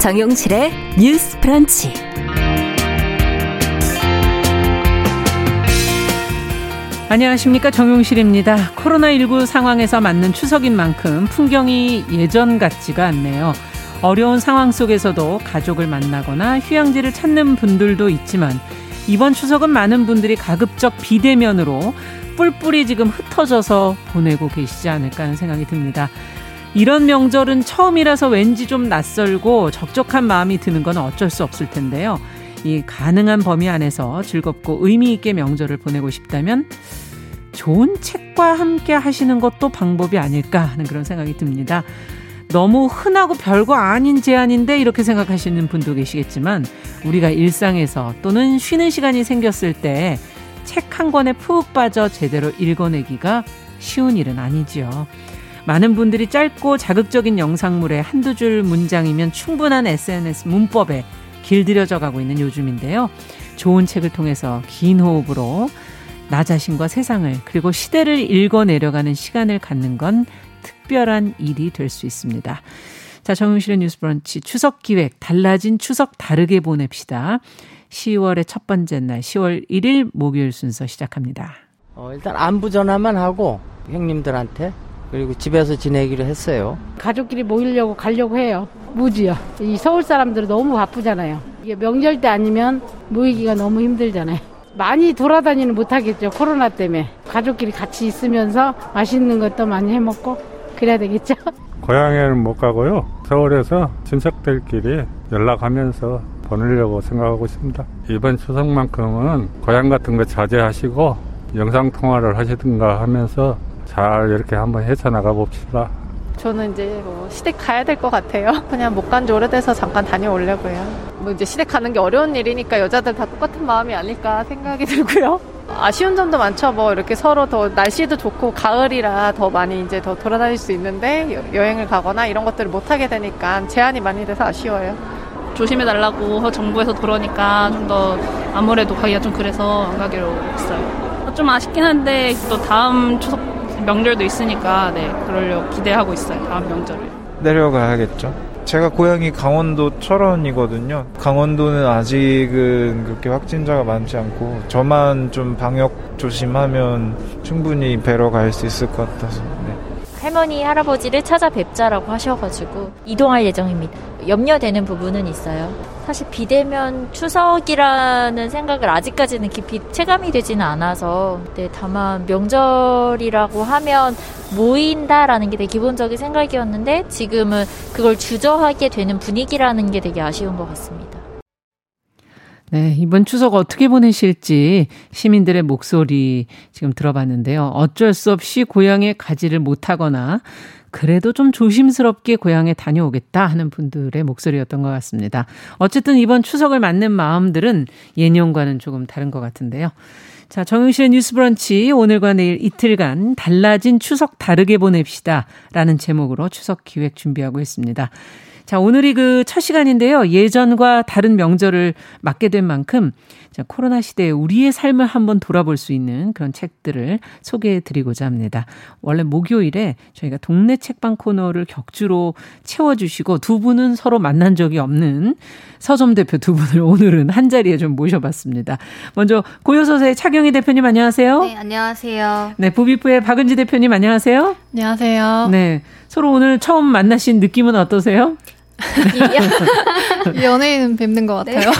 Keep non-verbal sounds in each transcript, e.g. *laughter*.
정용실의 뉴스 프런치. 안녕하십니까 정용실입니다. 코로나19 상황에서 맞는 추석인 만큼 풍경이 예전 같지가 않네요. 어려운 상황 속에서도 가족을 만나거나 휴양지를 찾는 분들도 있지만 이번 추석은 많은 분들이 가급적 비대면으로 뿔뿔이 지금 흩어져서 보내고 계시지 않을까 하는 생각이 듭니다. 이런 명절은 처음이라서 왠지 좀 낯설고 적적한 마음이 드는 건 어쩔 수 없을 텐데요. 이 가능한 범위 안에서 즐겁고 의미 있게 명절을 보내고 싶다면 좋은 책과 함께 하시는 것도 방법이 아닐까 하는 그런 생각이 듭니다. 너무 흔하고 별거 아닌 제안인데 이렇게 생각하시는 분도 계시겠지만 우리가 일상에서 또는 쉬는 시간이 생겼을 때 책 한 권에 푹 빠져 제대로 읽어내기가 쉬운 일은 아니지요. 많은 분들이 짧고 자극적인 영상물에 한두 줄 문장이면 충분한 SNS 문법에 길들여져 가고 있는 요즘인데요. 좋은 책을 통해서 긴 호흡으로 나 자신과 세상을 그리고 시대를 읽어 내려가는 시간을 갖는 건 특별한 일이 될 수 있습니다. 자, 정용실의 뉴스 브런치 추석 기획 달라진 추석 다르게 보냅시다. 10월의 첫 번째 날 10월 1일 목요일 순서 시작합니다. 어, 일단 안부 전화만 하고 형님들한테 그리고 집에서 지내기로 했어요. 가족끼리 모이려고 가려고 해요. 무지요. 이 서울 사람들은 너무 바쁘잖아요. 이게 명절 때 아니면 모이기가 너무 힘들잖아요. 많이 돌아다니는 못하겠죠. 코로나 때문에. 가족끼리 같이 있으면서 맛있는 것도 많이 해먹고 그래야 되겠죠. *laughs* 고향에는 못 가고요. 서울에서 친척들끼리 연락하면서 보내려고 생각하고 있습니다. 이번 추석만큼은 고향 같은 거 자제하시고 영상통화를 하시든가 하면서 잘 이렇게 한번 헤쳐나가 봅시다. 저는 이제 뭐 시댁 가야 될 것 같아요. 그냥 못 간 지 오래돼서 잠깐 다녀오려고요. 뭐 이제 시댁 가는 게 어려운 일이니까 여자들 다 똑같은 마음이 아닐까 생각이 들고요. *laughs* 아쉬운 점도 많죠. 뭐 이렇게 서로 더 날씨도 좋고 가을이라 더 많이 이제 더 돌아다닐 수 있는데 여 행을 가거나 이런 것들을 못 하게 되니까 제한이 많이 돼서 아쉬워요. 조심해 달라고 정부에서 그러니까 좀 더 아무래도 가기가 좀 그래서 안 가기로 했어요. 좀 아쉽긴 한데 또 다음 추석 명절도 있으니까 네 그러려고 기대하고 있어요. 다음 명절을. 내려가야겠죠. 제가 고향이 강원도 철원이거든요. 강원도는 아직은 그렇게 확진자가 많지 않고 저만 좀 방역 조심하면 충분히 뵈러 갈 수 있을 것 같아서. 네. 할머니, 할아버지를 찾아뵙자라고 하셔가지고 이동할 예정입니다. 염려되는 부분은 있어요. 사실 비대면 추석이라는 생각을 아직까지는 깊이 체감이 되지는 않아서 네, 다만 명절이라고 하면 모인다라는 게 되게 기본적인 생각이었는데 지금은 그걸 주저하게 되는 분위기라는 게 되게 아쉬운 것 같습니다. 네, 이번 추석 어떻게 보내실지 시민들의 목소리 지금 들어봤는데요. 어쩔 수 없이 고향에 가지를 못하거나 그래도 좀 조심스럽게 고향에 다녀오겠다 하는 분들의 목소리였던 것 같습니다. 어쨌든 이번 추석을 맞는 마음들은 예년과는 조금 다른 것 같은데요. 자, 정용실의 뉴스 브런치 오늘과 내일 이틀간 달라진 추석 다르게 보냅시다 라는 제목으로 추석 기획 준비하고 있습니다. 자, 오늘이 그 첫 시간인데요. 예전과 다른 명절을 맞게 된 만큼 자, 코로나 시대에 우리의 삶을 한번 돌아볼 수 있는 그런 책들을 소개해 드리고자 합니다. 원래 목요일에 저희가 동네 책방 코너를 격주로 채워주시고 두 분은 서로 만난 적이 없는 서점 대표 두 분을 오늘은 한 자리에 좀 모셔봤습니다. 먼저 고요서사의 차경희 대표님 안녕하세요. 네, 안녕하세요. 네, 부비프의 박은지 대표님 안녕하세요. 안녕하세요. 네, 서로 오늘 처음 만나신 느낌은 어떠세요? 연예인 뵙는 것 같아요.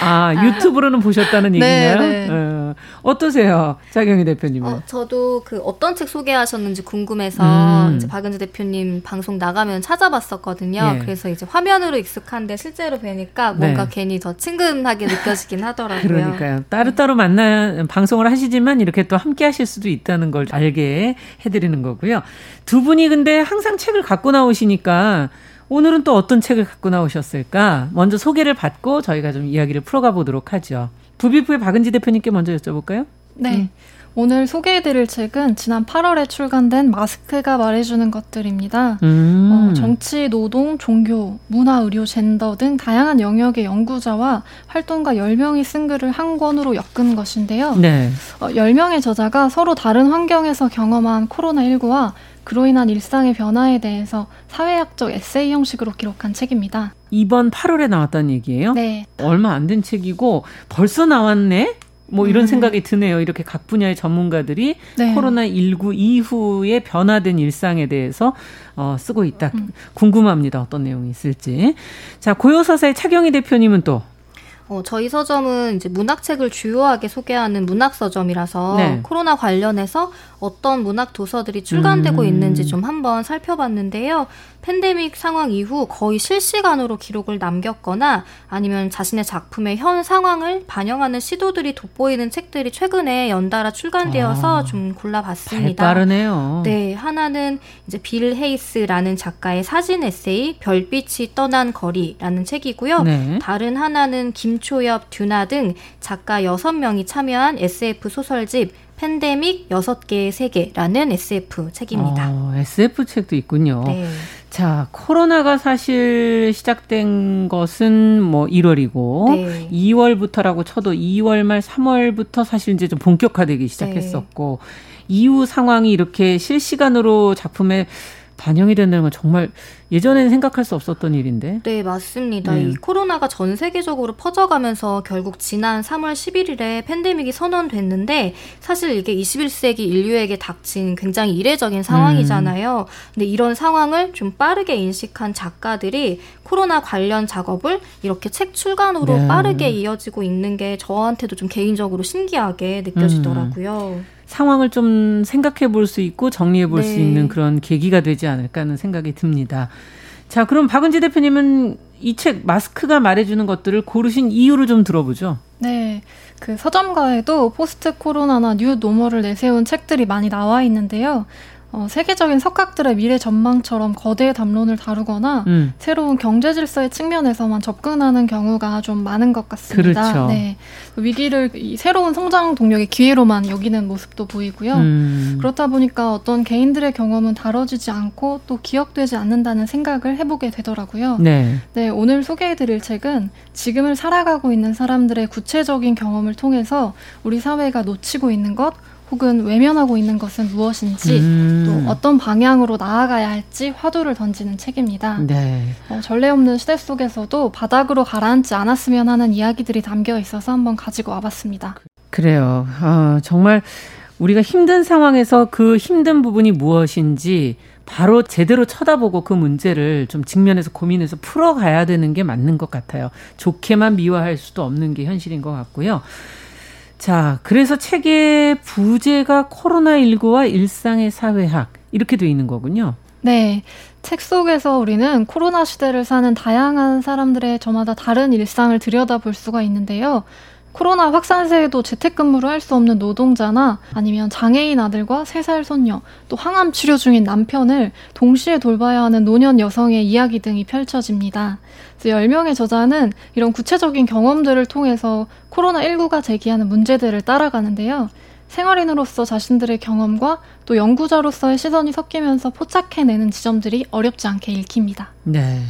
아, 유튜브로는 보셨다는 네, 얘기인가요? 네, 네. 어, 떠세요 자경희 대표님은? 어, 저도 그 어떤 책 소개하셨는지 궁금해서 음. 이제 박은주 대표님 방송 나가면 찾아봤었거든요. 네. 그래서 이제 화면으로 익숙한데 실제로 뵈니까 뭔가 네. 괜히 더 친근하게 느껴지긴 하더라고요. 그러니까요. 따로따로 만나 방송을 하시지만 이렇게 또 함께 하실 수도 있다는 걸 알게 해드리는 거고요. 두 분이 근데 항상 책을 갖고 나오시니까 오늘은 또 어떤 책을 갖고 나오셨을까? 먼저 소개를 받고 저희가 좀 이야기를 풀어가 보도록 하죠. 부비부의 박은지 대표님께 먼저 여쭤볼까요? 네. 음. 오늘 소개해드릴 책은 지난 8월에 출간된 마스크가 말해주는 것들입니다. 음. 어, 정치, 노동, 종교, 문화, 의료, 젠더 등 다양한 영역의 연구자와 활동가 10명이 쓴 글을 한 권으로 엮은 것인데요. 네. 어, 10명의 저자가 서로 다른 환경에서 경험한 코로나19와 그로 인한 일상의 변화에 대해서 사회학적 에세이 형식으로 기록한 책입니다. 이번 8월에 나왔다는 얘기예요? 네. 얼마 안 된 책이고 벌써 나왔네? 뭐 이런 음. 생각이 드네요. 이렇게 각 분야의 전문가들이 네. 코로나 19 이후에 변화된 일상에 대해서 어, 쓰고 있다. 음. 궁금합니다. 어떤 내용이 있을지. 자, 고요서사의 차경희 대표님은 또 어, 저희 서점은 이제 문학책을 주요하게 소개하는 문학 서점이라서 네. 코로나 관련해서 어떤 문학 도서들이 출간되고 음. 있는지 좀 한번 살펴봤는데요. 팬데믹 상황 이후 거의 실시간으로 기록을 남겼거나 아니면 자신의 작품의 현 상황을 반영하는 시도들이 돋보이는 책들이 최근에 연달아 출간되어서 아, 좀 골라봤습니다. 빠르네요. 네, 하나는 이제 빌 헤이스라는 작가의 사진 에세이 별빛이 떠난 거리라는 책이고요. 네. 다른 하나는 김초엽, 듀나 등 작가 6명이 참여한 SF 소설집 팬데믹 6개의 세계라는 SF 책입니다. 어, SF 책도 있군요. 네. 자, 코로나가 사실 시작된 것은 뭐 1월이고 네. 2월부터라고 쳐도 2월 말 3월부터 사실 이제 좀 본격화되기 시작했었고 네. 이후 상황이 이렇게 실시간으로 작품에 반영이 된다는 건 정말 예전에는 생각할 수 없었던 일인데. 네, 맞습니다. 네. 이 코로나가 전 세계적으로 퍼져가면서 결국 지난 3월 11일에 팬데믹이 선언됐는데 사실 이게 21세기 인류에게 닥친 굉장히 이례적인 상황이잖아요. 음. 근데 이런 상황을 좀 빠르게 인식한 작가들이 코로나 관련 작업을 이렇게 책 출간으로 네. 빠르게 이어지고 있는 게 저한테도 좀 개인적으로 신기하게 느껴지더라고요. 음. 상황을 좀 생각해 볼 수 있고 정리해 볼수 네. 있는 그런 계기가 되지 않을까 하는 생각이 듭니다. 자, 그럼 박은지 대표님은 이 책 마스크가 말해주는 것들을 고르신 이유를 좀 들어보죠. 네. 그 서점가에도 포스트 코로나나 뉴 노멀을 내세운 책들이 많이 나와 있는데요. 어, 세계적인 석학들의 미래 전망처럼 거대 담론을 다루거나 음. 새로운 경제 질서의 측면에서만 접근하는 경우가 좀 많은 것 같습니다. 그렇죠. 네. 위기를 새로운 성장 동력의 기회로만 여기는 모습도 보이고요. 음. 그렇다 보니까 어떤 개인들의 경험은 다뤄지지 않고 또 기억되지 않는다는 생각을 해보게 되더라고요. 네. 네, 오늘 소개해드릴 책은 지금을 살아가고 있는 사람들의 구체적인 경험을 통해서 우리 사회가 놓치고 있는 것, 혹은 외면하고 있는 것은 무엇인지 음. 또 어떤 방향으로 나아가야 할지 화두를 던지는 책입니다. 네. 어, 전례 없는 시대 속에서도 바닥으로 가라앉지 않았으면 하는 이야기들이 담겨 있어서 한번 가지고 와봤습니다. 그래요. 어, 정말 우리가 힘든 상황에서 그 힘든 부분이 무엇인지 바로 제대로 쳐다보고 그 문제를 좀 직면해서 고민해서 풀어가야 되는 게 맞는 것 같아요. 좋게만 미화할 수도 없는 게 현실인 것 같고요. 자, 그래서 책의 부제가 코로나19와 일상의 사회학 이렇게 돼 있는 거군요. 네. 책 속에서 우리는 코로나 시대를 사는 다양한 사람들의 저마다 다른 일상을 들여다볼 수가 있는데요. 코로나 확산세에도 재택근무를 할 수 없는 노동자나 아니면 장애인 아들과 세살 손녀, 또 항암 치료 중인 남편을 동시에 돌봐야 하는 노년 여성의 이야기 등이 펼쳐집니다. 10명의 저자는 이런 구체적인 경험들을 통해서 코로나19가 제기하는 문제들을 따라가는데요. 생활인으로서 자신들의 경험과 또 연구자로서의 시선이 섞이면서 포착해내는 지점들이 어렵지 않게 읽힙니다. 네.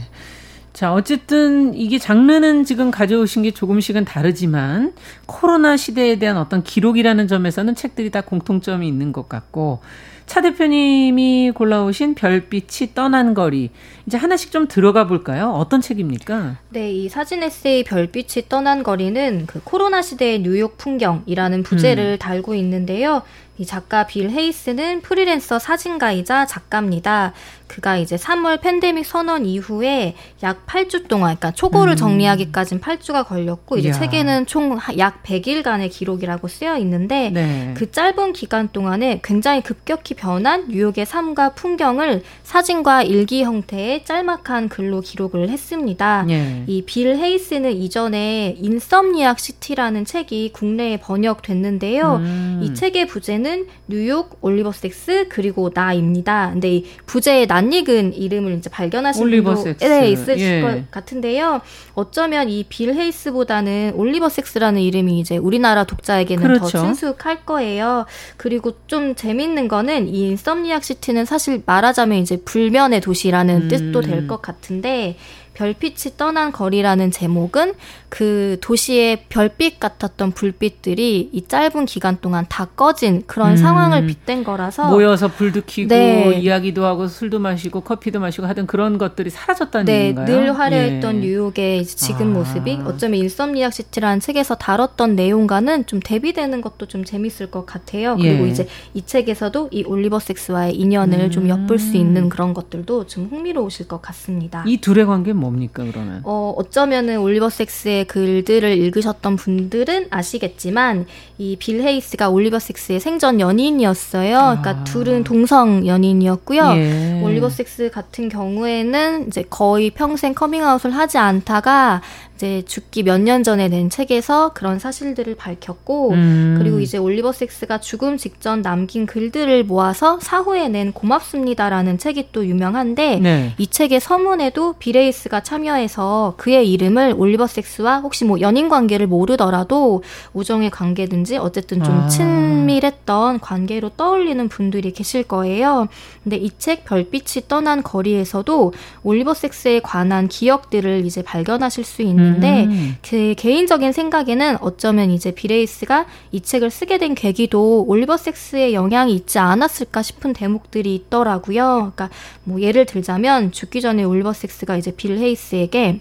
자, 어쨌든 이게 장르는 지금 가져오신 게 조금씩은 다르지만 코로나 시대에 대한 어떤 기록이라는 점에서는 책들이 다 공통점이 있는 것 같고 차 대표님이 골라오신 별빛이 떠난 거리. 이제 하나씩 좀 들어가 볼까요? 어떤 책입니까? 네, 이 사진 에세이 별빛이 떠난 거리는 그 코로나 시대의 뉴욕 풍경이라는 부제를 음. 달고 있는데요. 이 작가 빌 헤이스는 프리랜서 사진가이자 작가입니다. 그가 이제 3월 팬데믹 선언 이후에 약 8주 동안, 그러니까 초고를 음. 정리하기까지는 8주가 걸렸고, 이제 이야. 책에는 총 약 100일간의 기록이라고 쓰여 있는데, 네. 그 짧은 기간 동안에 굉장히 급격히 변한 뉴욕의 삶과 풍경을 사진과 일기 형태의 짤막한 글로 기록을 했습니다. 네. 이 빌 헤이스는 이전에 Insomniac City라는 책이 국내에 번역됐는데요. 음. 이 책의 부제는 뉴욕, 올리버 섹스, 그리고 나입니다. 근데 이 부제의 낯익은 이름을 이제 발견하신 분도 네, 있으실 예. 것 같은데요. 어쩌면 이 빌 헤이스보다는 올리버 섹스라는 이름이 이제 우리나라 독자에게는 그렇죠. 더 친숙할 거예요. 그리고 좀 재밌는 거는 이 인썸니악 시티는 사실 말하자면 이제 불면의 도시라는 음. 뜻도 될 것 같은데 별빛이 떠난 거리라는 제목은 그 도시의 별빛 같았던 불빛들이 이 짧은 기간 동안 다 꺼진 그런 음. 상황을 빗댄 거라서 모여서 불도 켜고 네. 이야기도 하고 술도 마시고 커피도 마시고 하던 그런 것들이 사라졌다는 네, 얘기인가요? 늘 화려했던 예. 뉴욕의 지금 아. 모습이 어쩌면 일섬리학 시티라는 책에서 다뤘던 내용과는 좀 대비되는 것도 좀 재밌을 것 같아요. 그리고 예. 이제 이 책에서도 이 올리버 섹스와의 인연을 음. 좀 엿볼 수 있는 그런 것들도 좀 흥미로우실 것 같습니다. 이 둘의 관계는 뭡니까 그러면? 어, 어쩌면은 올리버 섹스의 글들을 읽으셨던 분들은 아시겠지만 이 빌 헤이스가 올리버 섹스의 생전 연인이었어요. 그러니까 아. 둘은 동성 연인이었고요. 예. 올리버 섹스 같은 경우에는 이제 거의 평생 커밍아웃을 하지 않다가 이제 죽기 몇 년 전에 낸 책에서 그런 사실들을 밝혔고 음. 그리고 이제 올리버 섹스가 죽음 직전 남긴 글들을 모아서 사후에 낸 고맙습니다라는 책이 또 유명한데 네. 이 책의 서문에도 빌 헤이스가 참여해서 그의 이름을 올리버 섹스와 혹시 뭐 연인 관계를 모르더라도 우정의 관계든지 어쨌든 좀 아. 친밀했던 관계로 떠올리는 분들이 계실 거예요. 근데 이 책 별빛이 떠난 거리에서도 올리버 섹스에 관한 기억들을 이제 발견하실 수 있는 있는데 음. 그 개인적인 생각에는 어쩌면 이제 빌 헤이스가 이 책을 쓰게 된 계기도 올리버 섹스의 영향이 있지 않았을까 싶은 대목들이 있더라고요. 그러니까 뭐 예를 들자면 죽기 전에 올리버 섹스가 이제 빌 헤이스에게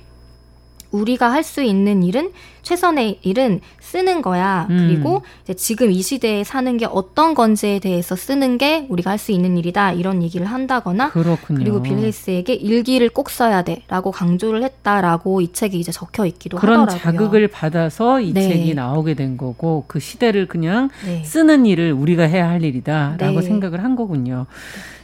우리가 할 수 있는 일은 최선의 일은 쓰는 거야. 음. 그리고 지금 이 시대에 사는 게 어떤 건지에 대해서 쓰는 게 우리가 할 수 있는 일이다. 이런 얘기를 한다거나 그렇군요. 그리고 빌 헤이스에게 일기를 꼭 써야 돼라고 강조를 했다라고 이 책에 이제 적혀 있기도 그런 하더라고요. 자극을 받아서 이 네. 책이 나오게 된 거고 그 시대를 그냥 네. 쓰는 일을 우리가 해야 할 일이다라고 네. 생각을 한 거군요.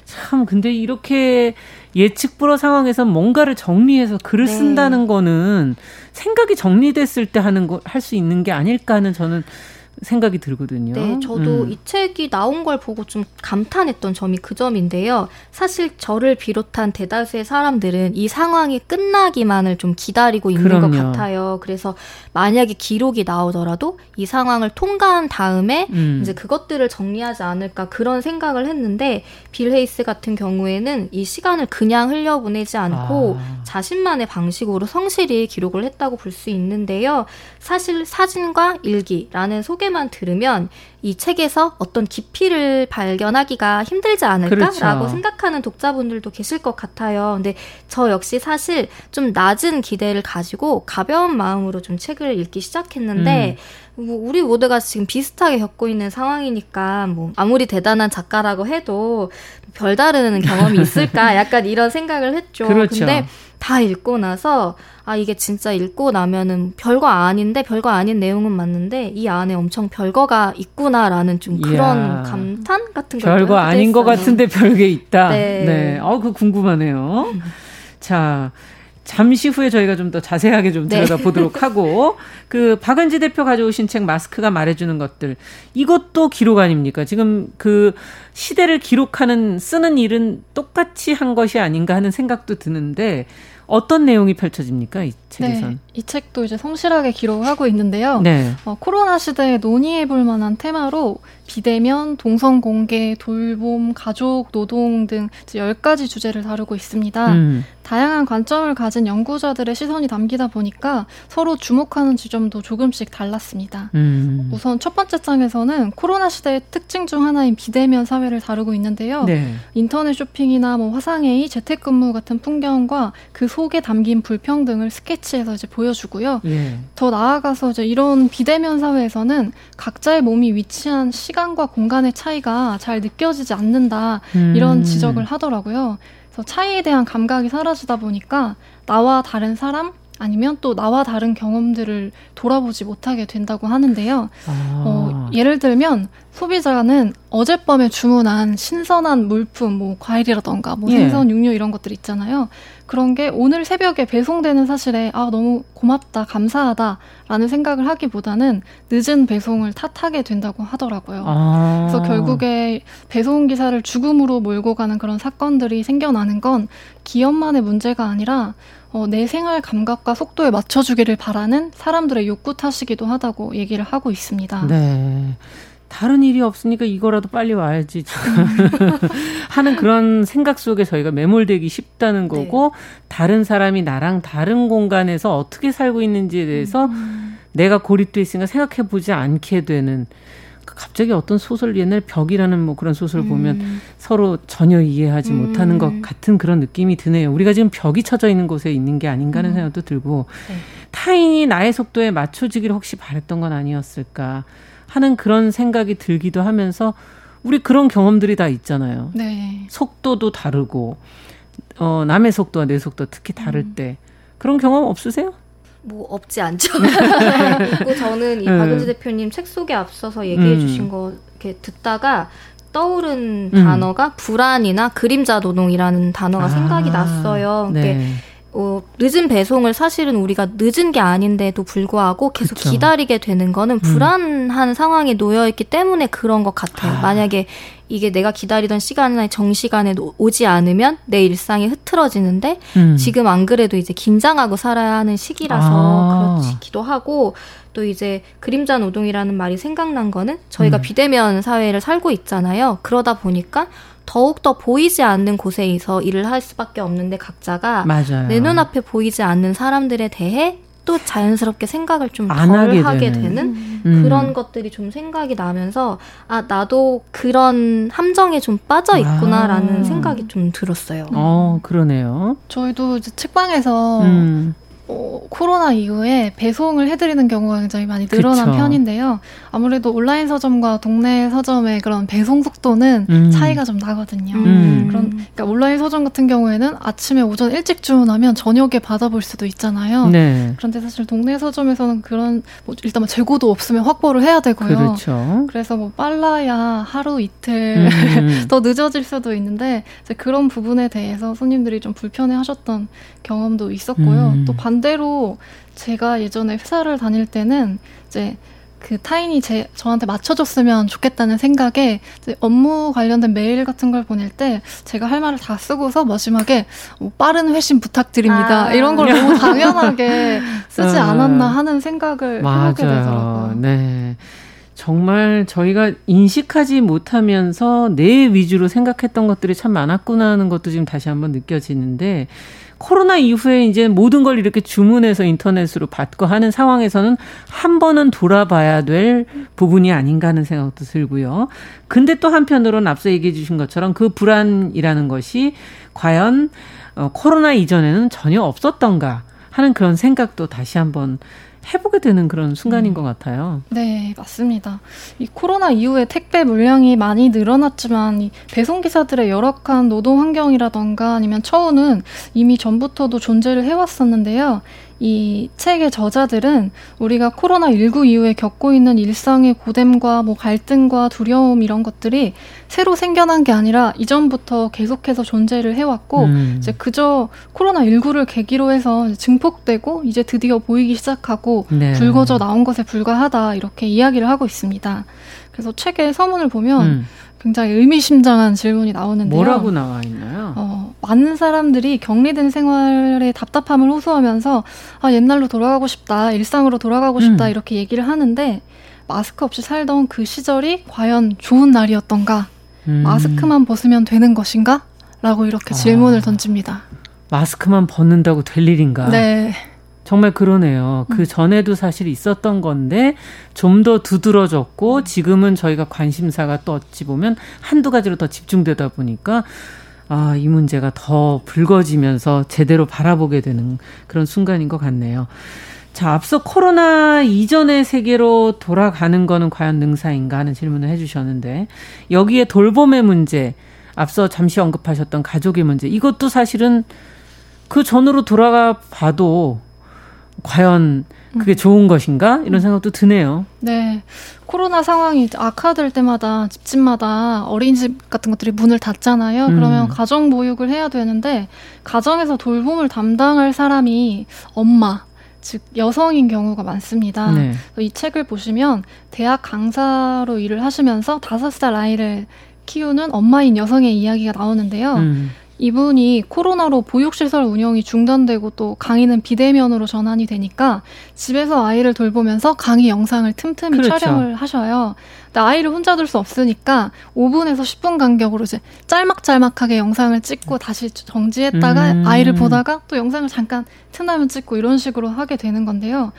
참 근데 이렇게 예측 불허 상황에서 뭔가를 정리해서 글을 네. 쓴다는 거는 생각이 정리됐을 때 하는 거 할 수 있는 게 아닐까 하는 저는 생각이 들거든요. 네, 저도 음. 이 책이 나온 걸 보고 좀 감탄했던 점이 그 점인데요. 사실 저를 비롯한 대다수의 사람들은 이 상황이 끝나기만을 좀 기다리고 있는 그럼요. 것 같아요. 그래서 만약에 기록이 나오더라도 이 상황을 통과한 다음에 음. 이제 그것들을 정리하지 않을까 그런 생각을 했는데 빌 헤이스 같은 경우에는 이 시간을 그냥 흘려보내지 않고 아. 자신만의 방식으로 성실히 기록을 했다고 볼 수 있는데요. 사실 사진과 일기라는 소개 소개만 들으면 이 책에서 어떤 깊이를 발견하기가 힘들지 않을까라고 그렇죠. 생각하는 독자분들도 계실 것 같아요. 근데 저 역시 사실 좀 낮은 기대를 가지고 가벼운 마음으로 좀 책을 읽기 시작했는데 음. 뭐 우리 모두가 지금 비슷하게 겪고 있는 상황이니까 뭐 아무리 대단한 작가라고 해도 별다른 경험이 있을까 *laughs* 약간 이런 생각을 했죠. 그렇죠. 근데 다 읽고 나서 아 이게 진짜 읽고 나면은 별거 아닌데 별거 아닌 내용은 맞는데 이 안에 엄청 별거가 있구나라는 좀 그런 이야, 감탄 같은 거 별거 아닌 것 같은데 별게 있다. 네. 네. 어, 그 궁금하네요. *laughs* 자, 잠시 후에 저희가 좀 더 자세하게 좀 네. 들여다보도록 네. *laughs* 하고 그 박은지 대표 가져오신 책 마스크가 말해주는 것들 이것도 기록 아닙니까? 지금 그 시대를 기록하는 쓰는 일은 똑같이 한 것이 아닌가 하는 생각도 드는데 어떤 내용이 펼쳐집니까 이 책에선? 네, 이 책도 이제 성실하게 기록을 하고 있는데요. 네. 어, 코로나 시대에 논의해볼 만한 테마로 비대면, 동성 공개, 돌봄, 가족, 노동 등 10가지 주제를 다루고 있습니다. 음. 다양한 관점을 가진 연구자들의 시선이 담기다 보니까 서로 주목하는 지점도 조금씩 달랐습니다. 음. 우선 첫 번째 장에서는 코로나 시대의 특징 중 하나인 비대면 사회를 다루고 있는데요. 네. 인터넷 쇼핑이나 뭐 화상회의, 재택근무 같은 풍경과 그 속에 담긴 불평등을 스케치해서 이제 보여주고요. 예. 더 나아가서 이제 이런 비대면 사회에서는 각자의 몸이 위치한 시간과 공간의 차이가 잘 느껴지지 않는다 음. 이런 지적을 하더라고요. 그래서 차이에 대한 감각이 사라지다 보니까 나와 다른 사람 아니면 또 나와 다른 경험들을 돌아보지 못하게 된다고 하는데요. 아. 어, 예를 들면 소비자는 어젯밤에 주문한 신선한 물품, 뭐 과일이라던가 뭐 예. 생선, 육류 이런 것들 있잖아요. 그런 게 오늘 새벽에 배송되는 사실에 아 너무 고맙다, 감사하다라는 생각을 하기보다는 늦은 배송을 탓하게 된다고 하더라고요. 아. 그래서 결국에 배송 기사를 죽음으로 몰고 가는 그런 사건들이 생겨나는 건 기업만의 문제가 아니라 어, 내 생활 감각과 속도에 맞춰주기를 바라는 사람들의 욕구 탓이기도 하다고 얘기를 하고 있습니다. 네. 다른 일이 없으니까 이거라도 빨리 와야지 *laughs* 하는 그런 생각 속에 저희가 매몰되기 쉽다는 네. 거고 네. 다른 사람이 나랑 다른 공간에서 어떻게 살고 있는지에 대해서 음. 내가 고립돼 있으니까 생각해 보지 않게 되는 갑자기 어떤 소설 옛날 벽이라는 뭐 그런 소설 을 보면 음. 서로 전혀 이해하지 음. 못하는 것 같은 그런 느낌이 드네요. 우리가 지금 벽이 쳐져 있는 곳에 있는 게 아닌가 하는 음. 생각도 들고 네. 타인이 나의 속도에 맞춰지기를 혹시 바랬던 건 아니었을까 하는 그런 생각이 들기도 하면서 우리 그런 경험들이 다 있잖아요. 네. 속도도 다르고 어 남의 속도와 내 속도 특히 다를 음. 때 그런 경험 없으세요? 뭐 없지 않죠. *laughs* 그리고 저는 이 네. 박은지 대표님 책 속에 앞서서 얘기해 음. 주신 거 이렇게 듣다가 떠오른 음. 단어가 불안이나 그림자 노동이라는 단어가 아, 생각이 났어요. 네. 어, 늦은 배송을 사실은 우리가 늦은 게 아닌데도 불구하고 계속 그쵸. 기다리게 되는 거는 음. 불안한 상황에 놓여 있기 때문에 그런 것 같아요. 아. 만약에 이게 내가 기다리던 시간이나 정시간에 오지 않으면 내 일상이 흐트러지는데 음. 지금 안 그래도 이제 긴장하고 살아야 하는 시기라서 아. 그렇기도 하고 또 이제 그림자 노동이라는 말이 생각난 거는 저희가 음. 비대면 사회를 살고 있잖아요. 그러다 보니까 더욱더 보이지 않는 곳에서 일을 할 수밖에 없는데 각자가 맞아요. 내 눈앞에 보이지 않는 사람들에 대해 또 자연스럽게 생각을 좀 덜 하게, 하게, 되는, 되는 음. 그런 것들이 좀 생각이 나면서 아 나도 그런 함정에 좀 빠져 있구나라는 아. 생각이 좀 들었어요. 어 그러네요. 저희도 이제 책방에서 음. 어, 코로나 이후에 배송을 해드리는 경우가 굉장히 많이 늘어난 그쵸. 편인데요. 아무래도 온라인 서점과 동네 서점의 그런 배송 속도는 음. 차이가 좀 나거든요. 음. 그런 그러니까 온라인 서점 같은 경우에는 아침에 오전 일찍 주문하면 저녁에 받아볼 수도 있잖아요. 네. 그런데 사실 동네 서점에서는 그런 뭐 일단 뭐 재고도 없으면 확보를 해야 되고요. 그렇죠. 그래서 뭐 빨라야 하루 이틀 음. *laughs* 더 늦어질 수도 있는데 그런 부분에 대해서 손님들이 좀 불편해하셨던 경험도 있었고요. 음. 또 반대로 제가 예전에 회사를 다닐 때는 이제 그 타인이 제 저한테 맞춰줬으면 좋겠다는 생각에 업무 관련된 메일 같은 걸 보낼 때 제가 할 말을 다 쓰고서 마지막에 뭐 빠른 회신 부탁드립니다 아. 이런 걸 너무 *laughs* 당연하게 쓰지 어. 않았나 하는 생각을 맞아요. 해보게 되더라고요. 네. 정말 저희가 인식하지 못하면서 내 위주로 생각했던 것들이 참 많았구나 하는 것도 지금 다시 한번 느껴지는데 코로나 이후에 이제 모든 걸 이렇게 주문해서 인터넷으로 받고 하는 상황에서는 한 번은 돌아봐야 될 부분이 아닌가 하는 생각도 들고요. 근데 또 한편으로는 앞서 얘기해 주신 것처럼 그 불안이라는 것이 과연 어, 코로나 이전에는 전혀 없었던가 하는 그런 생각도 다시 한번 해보게 되는 그런 순간인 음. 것 같아요. 네, 맞습니다. 이 코로나 이후에 택배 물량이 많이 늘어났지만 이 배송 기사들의 열악한 노동 환경이라던가 아니면 처우는 이미 전부터도 존재를 해왔었는데요. 이 책의 저자들은 우리가 코로나19 이후에 겪고 있는 일상의 고됨과 뭐 갈등과 두려움 이런 것들이 새로 생겨난 게 아니라 이전부터 계속해서 존재를 해왔고 음. 이제 그저 코로나19를 계기로 해서 증폭되고 이제 드디어 보이기 시작하고 네. 불거져 나온 것에 불과하다 이렇게 이야기를 하고 있습니다. 그래서 책의 서문을 보면 음. 굉장히 의미심장한 질문이 나오는데요. 뭐라고 나와 있나요? 어, 많은 사람들이 격리된 생활에 답답함을 호소하면서 아, 옛날로 돌아가고 싶다, 일상으로 돌아가고 싶다 음. 이렇게 얘기를 하는데 마스크 없이 살던 그 시절이 과연 좋은 날이었던가? 음. 마스크만 벗으면 되는 것인가? 라고 이렇게 질문을 아. 던집니다. 마스크만 벗는다고 될 일인가? 네. 정말 그러네요. 그 음. 전에도 사실 있었던 건데 좀 더 두드러졌고 음. 지금은 저희가 관심사가 또 어찌 보면 한두 가지로 더 집중되다 보니까 아, 이 문제가 더 불거지면서 제대로 바라보게 되는 그런 순간인 것 같네요. 자, 앞서 코로나 이전의 세계로 돌아가는 거는 과연 능사인가 하는 질문을 해주셨는데 여기에 돌봄의 문제, 앞서 잠시 언급하셨던 가족의 문제, 이것도 사실은 그 전으로 돌아가 봐도 과연 그게 음. 좋은 것인가 이런 생각도 드네요. 네, 코로나 상황이 악화될 때마다 집집마다 어린이집 같은 것들이 문을 닫잖아요. 음. 그러면 가정 보육을 해야 되는데 가정에서 돌봄을 담당할 사람이 엄마, 즉 여성인 경우가 많습니다. 네. 이 책을 보시면 대학 강사로 일을 하시면서 다섯 살 아이를 키우는 엄마인 여성의 이야기가 나오는데요. 음. 이분이 코로나로 보육시설 운영이 중단되고 또 강의는 비대면으로 전환이 되니까 집에서 아이를 돌보면서 강의 영상을 틈틈이 그렇죠. 촬영을 하셔요. 근데 아이를 혼자 둘 수 없으니까 5분에서 10분 간격으로 이제 짤막짤막하게 영상을 찍고 다시 정지했다가 음. 아이를 보다가 또 영상을 잠깐 틈나면 찍고 이런 식으로 하게 되는 건데요.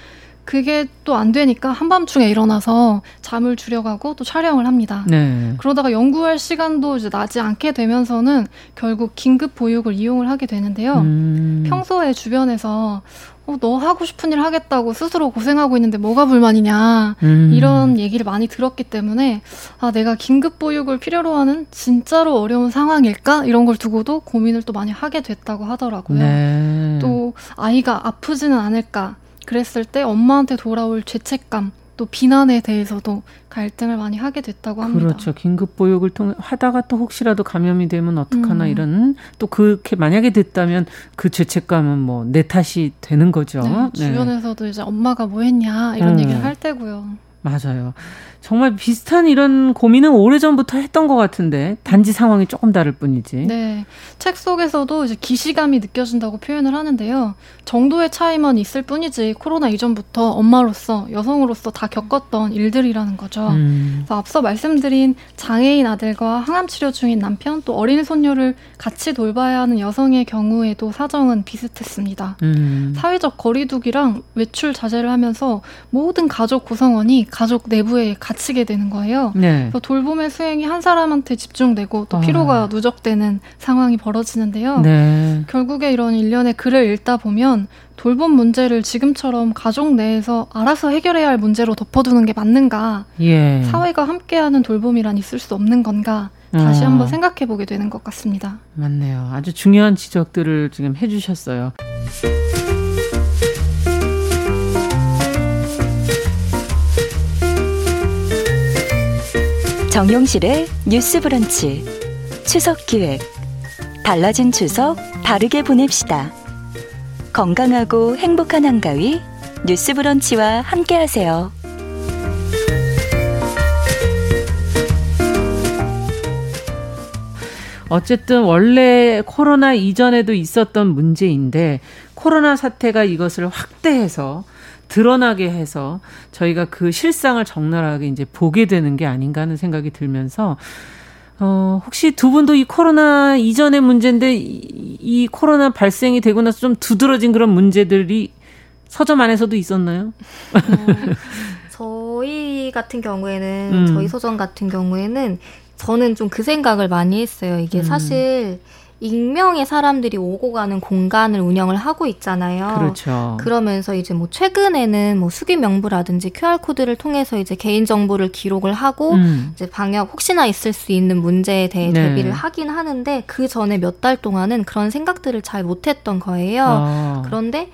그게 또 안 되니까 한밤중에 일어나서 잠을 줄여가고 또 촬영을 합니다. 네. 그러다가 연구할 시간도 이제 나지 않게 되면서는 결국 긴급 보육을 이용을 하게 되는데요. 음. 평소에 주변에서 어, 너 하고 싶은 일 하겠다고 스스로 고생하고 있는데 뭐가 불만이냐 음. 이런 얘기를 많이 들었기 때문에 아 내가 긴급 보육을 필요로 하는 진짜로 어려운 상황일까 이런 걸 두고도 고민을 또 많이 하게 됐다고 하더라고요. 네. 또 아이가 아프지는 않을까 그랬을 때 엄마한테 돌아올 죄책감 또 비난에 대해서도 갈등을 많이 하게 됐다고 합니다. 그렇죠. 긴급 보육을 통해 하다가 또 혹시라도 감염이 되면 어떡하나 음. 이런 또 그렇게 만약에 됐다면 그 죄책감은 뭐 내 탓이 되는 거죠. 네, 네. 주변에서도 이제 엄마가 뭐 했냐 이런 음. 얘기를 할 때고요. 맞아요. 정말 비슷한 이런 고민은 오래전부터 했던 것 같은데 단지 상황이 조금 다를 뿐이지. 네. 책 속에서도 이제 기시감이 느껴진다고 표현을 하는데요. 정도의 차이만 있을 뿐이지 코로나 이전부터 엄마로서 여성으로서 다 겪었던 일들이라는 거죠. 음. 앞서 말씀드린 장애인 아들과 항암 치료 중인 남편 또 어린 손녀를 같이 돌봐야 하는 여성의 경우에도 사정은 비슷했습니다. 음. 사회적 거리두기랑 외출 자제를 하면서 모든 가족 구성원이 가족 내부에 갇히게 되는 거예요. 네. 돌봄의 수행이 한 사람한테 집중되고 또 피로가 아. 누적되는 상황이 벌어지는데요. 네. 결국에 이런 일련의 글을 읽다 보면 돌봄 문제를 지금처럼 가족 내에서 알아서 해결해야 할 문제로 덮어두는 게 맞는가? 예. 사회가 함께하는 돌봄이란 있을 수 없는 건가? 다시 어. 한번 생각해 보게 되는 것 같습니다. 맞네요. 아주 중요한 지적들을 지금 해주셨어요. 정용실의 뉴스 브런치 추석 기획 달라진 추석 다르게 보냅시다. 건강하고 행복한 한가위 뉴스 브런치와 함께 하세요. 어쨌든 원래 코로나 이전에도 있었던 문제인데 코로나 사태가 이것을 확대해서 드러나게 해서 저희가 그 실상을 적나라하게 이제 보게 되는 게 아닌가 하는 생각이 들면서 어, 혹시 두 분도 이 코로나 이전의 문제인데 이, 이 코로나 발생이 되고 나서 좀 두드러진 그런 문제들이 서점 안에서도 있었나요? 어, 저희 같은 경우에는 음. 저희 서점 같은 경우에는 저는 좀 그 생각을 많이 했어요. 이게 음. 사실 익명의 사람들이 오고 가는 공간을 운영을 하고 있잖아요. 그렇죠. 그러면서 이제 뭐 최근에는 뭐 수기 명부라든지 QR 코드를 통해서 이제 개인 정보를 기록을 하고 음. 이제 방역 혹시나 있을 수 있는 문제에 대해 네. 대비를 하긴 하는데 그 전에 몇 달 동안은 그런 생각들을 잘 못했던 거예요. 아. 그런데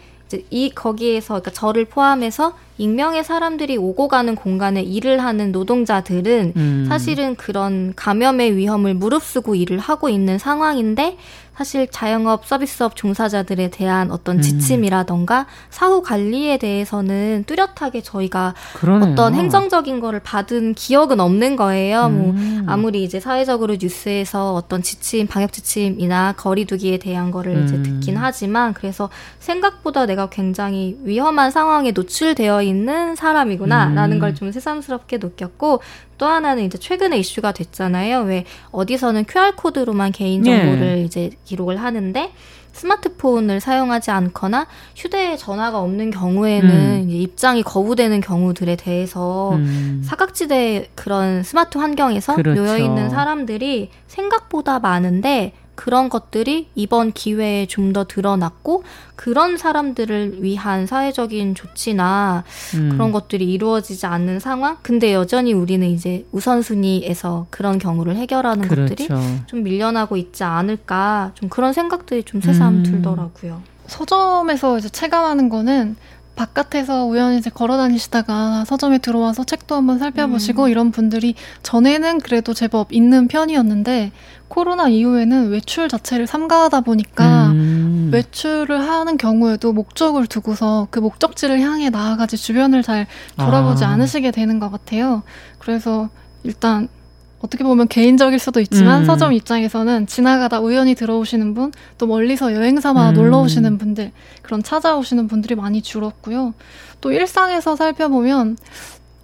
이 거기에서 그러니까 저를 포함해서 익명의 사람들이 오고 가는 공간에 일을 하는 노동자들은 음. 사실은 그런 감염의 위험을 무릅쓰고 일을 하고 있는 상황인데 사실 자영업 서비스업 종사자들에 대한 어떤 음. 지침이라던가 사후 관리에 대해서는 뚜렷하게 저희가 그러네요. 어떤 행정적인 거를 받은 기억은 없는 거예요. 뭐 음. 뭐 아무리 이제 사회적으로 뉴스에서 어떤 지침, 방역 지침이나 거리두기에 대한 거를 음. 이제 듣긴 하지만 그래서 생각보다 내가 굉장히 위험한 상황에 노출되어 있는 사람이구나라는 음. 걸좀 새삼스럽게 느꼈고 또 하나는 이제 최근에 이슈가 됐잖아요. 왜 어디서는 QR 코드로만 개인 정보를 네. 이제 기록을 하는데 스마트폰을 사용하지 않거나 휴대전화가 없는 경우에는 음. 입장이 거부되는 경우들에 대해서 음. 사각지대 그런 스마트 환경에서 그렇죠. 놓여 있는 사람들이 생각보다 많은데 그런 것들이 이번 기회에 좀 더 드러났고 그런 사람들을 위한 사회적인 조치나 음. 그런 것들이 이루어지지 않는 상황. 근데 여전히 우리는 이제 우선순위에서 그런 경우를 해결하는 그렇죠. 것들이 좀 밀려나고 있지 않을까. 좀 그런 생각들이 좀 새삼 음. 들더라고요. 서점에서 이제 체감하는 거는 바깥에서 우연히 이제 걸어 다니시다가 서점에 들어와서 책도 한번 살펴보시고 음. 이런 분들이 전에는 그래도 제법 있는 편이었는데 코로나 이후에는 외출 자체를 삼가하다 보니까 음. 외출을 하는 경우에도 목적을 두고서 그 목적지를 향해 나아가지 주변을 잘 돌아보지 아. 않으시게 되는 것 같아요. 그래서 일단 어떻게 보면 개인적일 수도 있지만 음. 서점 입장에서는 지나가다 우연히 들어오시는 분, 또 멀리서 여행 삼아 음. 놀러 오시는 분들, 그런 찾아오시는 분들이 많이 줄었고요. 또 일상에서 살펴보면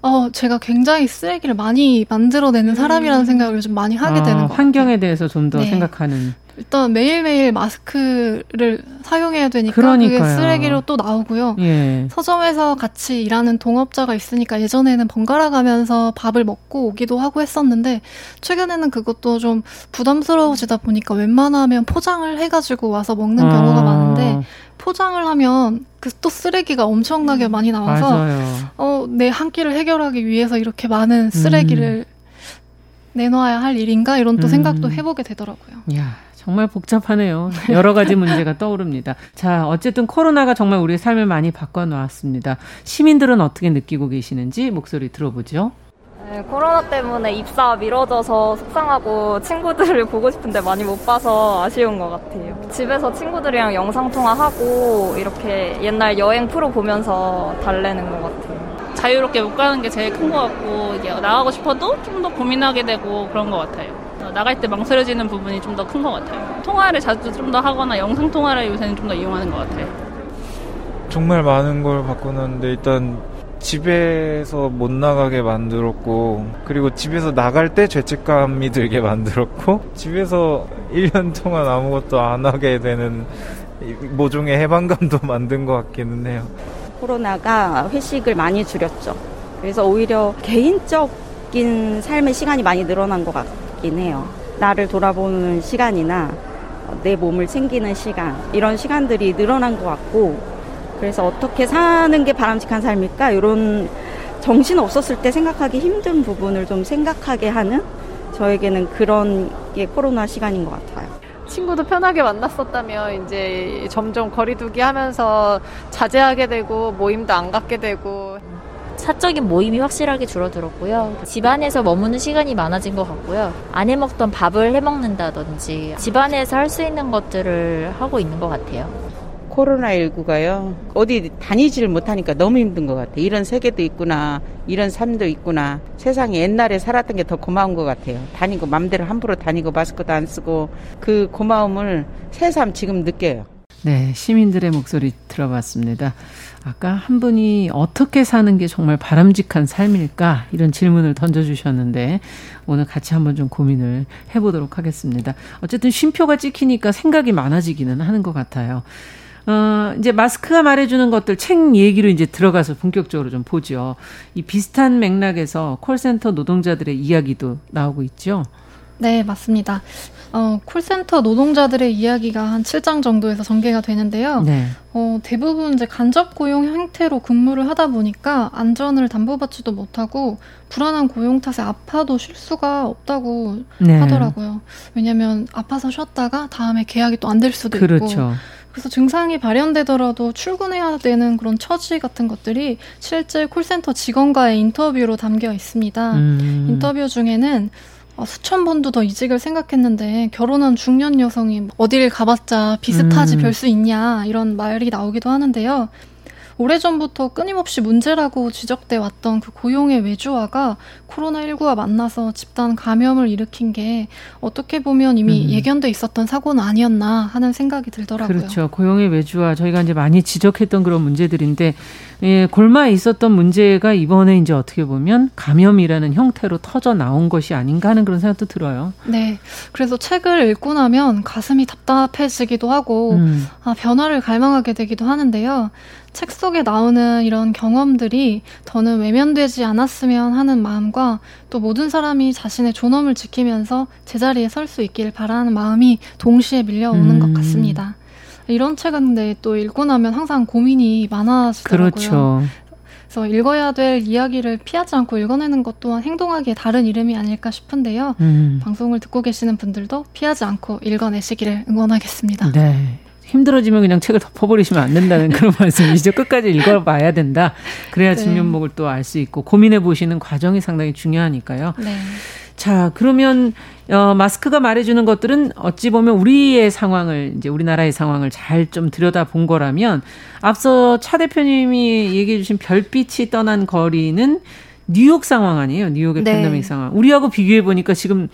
어, 제가 굉장히 쓰레기를 많이 만들어내는 사람이라는 음. 생각을 좀 많이 하게 아, 되는 것 같아요. 환경에 대해서 좀더 네. 생각하는. 일단 매일매일 마스크를 사용해야 되니까 그러니까요. 그게 쓰레기로 또 나오고요. 예. 서점에서 같이 일하는 동업자가 있으니까 예전에는 번갈아 가면서 밥을 먹고 오기도 하고 했었는데 최근에는 그것도 좀 부담스러워지다 보니까 웬만하면 포장을 해가지고 와서 먹는 경우가 아. 많은데 포장을 하면 그 또 쓰레기가 엄청나게 많이 나와서 어, 내 한 끼를 해결하기 위해서 이렇게 많은 쓰레기를 음. 내놓아야 할 일인가 이런 또 음. 생각도 해보게 되더라고요. 야. 정말 복잡하네요. 여러 가지 문제가 떠오릅니다. 자, 어쨌든 코로나가 정말 우리의 삶을 많이 바꿔놓았습니다. 시민들은 어떻게 느끼고 계시는지 목소리 들어보죠. 네, 코로나 때문에 입사 미뤄져서 속상하고 친구들을 보고 싶은데 많이 못 봐서 아쉬운 것 같아요. 집에서 친구들이랑 영상통화하고 이렇게 옛날 여행 프로 보면서 달래는 것 같아요. 자유롭게 못 가는 게 제일 큰 것 같고 나가고 싶어도 좀 더 고민하게 되고 그런 것 같아요. 나갈 때 망설여지는 부분이 좀 더 큰 것 같아요. 통화를 자주 좀 더 하거나 영상 통화를 요새는 좀 더 이용하는 것 같아요. 정말 많은 걸 바꾸는데 일단 집에서 못 나가게 만들었고 그리고 집에서 나갈 때 죄책감이 들게 만들었고 집에서 1년 동안 아무것도 안 하게 되는 모종의 해방감도 *laughs* 만든 것 같기는 해요. 코로나가 회식을 많이 줄였죠. 그래서 오히려 개인적인 삶의 시간이 많이 늘어난 것 같긴 해요. 나를 돌아보는 시간이나 내 몸을 챙기는 시간 이런 시간들이 늘어난 것 같고 그래서 어떻게 사는 게 바람직한 삶일까? 이런 정신 없었을 때 생각하기 힘든 부분을 좀 생각하게 하는 저에게는 그런 게 코로나 시간인 것 같아요. 친구도 편하게 만났었다면 이제 점점 거리두기 하면서 자제하게 되고 모임도 안 갖게 되고 사적인 모임이 확실하게 줄어들었고요. 집안에서 머무는 시간이 많아진 것 같고요. 안 해먹던 밥을 해먹는다든지 집안에서 할 수 있는 것들을 하고 있는 것 같아요. 코로나19가요. 어디 다니지를 못하니까 너무 힘든 것 같아요. 이런 세계도 있구나. 이런 삶도 있구나. 세상에 옛날에 살았던 게 더 고마운 것 같아요. 다니고 맘대로 함부로 다니고 마스크도 안 쓰고 그 고마움을 새삼 지금 느껴요. 네, 시민들의 목소리 들어봤습니다. 아까 한 분이 어떻게 사는 게 정말 바람직한 삶일까? 이런 질문을 던져주셨는데, 오늘 같이 한번 좀 고민을 해보도록 하겠습니다. 어쨌든 쉼표가 찍히니까 생각이 많아지기는 하는 것 같아요. 어, 이제 마스크가 말해주는 것들 책 얘기로 이제 들어가서 본격적으로 좀 보죠. 이 비슷한 맥락에서 콜센터 노동자들의 이야기도 나오고 있죠. 네, 맞습니다. 어, 콜센터 노동자들의 이야기가 한 7장 정도에서 전개가 되는데요. 네. 어, 대부분 이제 간접 고용 형태로 근무를 하다 보니까 안전을 담보받지도 못하고 불안한 고용 탓에 아파도 쉴 수가 없다고 네. 하더라고요. 왜냐하면 아파서 쉬었다가 다음에 계약이 또 안 될 수도 그렇죠. 있고. 그래서 증상이 발현되더라도 출근해야 되는 그런 처지 같은 것들이 실제 콜센터 직원과의 인터뷰로 담겨 있습니다. 음. 인터뷰 중에는 어, 수천 번도 더 이직을 생각했는데 결혼한 중년 여성이 어딜 가봤자 비슷하지 음. 별수 있냐 이런 말이 나오기도 하는데요. 오래전부터 끊임없이 문제라고 지적돼 왔던 그 고용의 외주화가 코로나19와 만나서 집단 감염을 일으킨 게 어떻게 보면 이미 음. 예견돼 있었던 사고는 아니었나 하는 생각이 들더라고요. 그렇죠. 고용의 외주화 저희가 이제 많이 지적했던 그런 문제들인데 예, 골마 있었던 문제가 이번에 이제 어떻게 보면 감염이라는 형태로 터져 나온 것이 아닌가 하는 그런 생각도 들어요. 네. 그래서 책을 읽고 나면 가슴이 답답해지기도 하고 음. 아, 변화를 갈망하게 되기도 하는데요. 책 속에 나오는 이런 경험들이 더는 외면되지 않았으면 하는 마음과 또 모든 사람이 자신의 존엄을 지키면서 제자리에 설 수 있길 바라는 마음이 동시에 밀려오는 음. 것 같습니다. 이런 책은 근데 또 읽고 나면 항상 고민이 많아지더라고요. 그렇죠. 그래서 읽어야 될 이야기를 피하지 않고 읽어내는 것 또한 행동하기에 다른 이름이 아닐까 싶은데요. 음. 방송을 듣고 계시는 분들도 피하지 않고 읽어내시기를 응원하겠습니다. 네. 힘들어지면 그냥 책을 덮어버리시면 안 된다는 *laughs* 그런 말씀이죠. 끝까지 읽어봐야 된다. 그래야 네. 진면목을 또 알 수 있고 고민해 보시는 과정이 상당히 중요하니까요. 네. 자, 그러면 어, 마스크가 말해주는 것들은 어찌 보면 우리의 상황을 이제 우리나라의 상황을 잘 좀 들여다 본 거라면 앞서 차 대표님이 얘기해 주신 별빛이 떠난 거리는 뉴욕 상황 아니에요? 뉴욕의 네. 팬데믹 상황. 우리하고 비교해 보니까 지금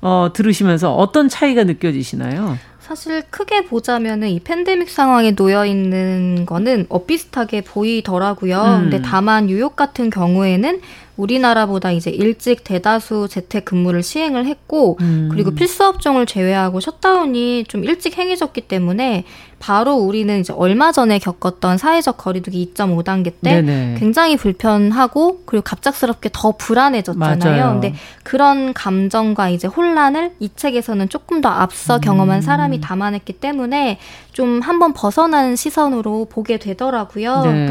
어, 들으시면서 어떤 차이가 느껴지시나요? 사실 크게 보자면은 이 팬데믹 상황에 놓여 있는 거는 엇비슷하게 보이더라고요. 음. 근데 다만 뉴욕 같은 경우에는 우리나라보다 이제 일찍 대다수 재택 근무를 시행을 했고 음. 그리고 필수 업종을 제외하고 셧다운이 좀 일찍 행해졌기 때문에 바로 우리는 이제 얼마 전에 겪었던 사회적 거리두기 2.5단계 때 네네. 굉장히 불편하고 그리고 갑작스럽게 더 불안해졌잖아요. 맞아요. 근데 그런 감정과 이제 혼란을 이 책에서는 조금 더 앞서 경험한 음. 사람이 담아냈기 때문에 좀 한번 벗어난 시선으로 보게 되더라고요. 네.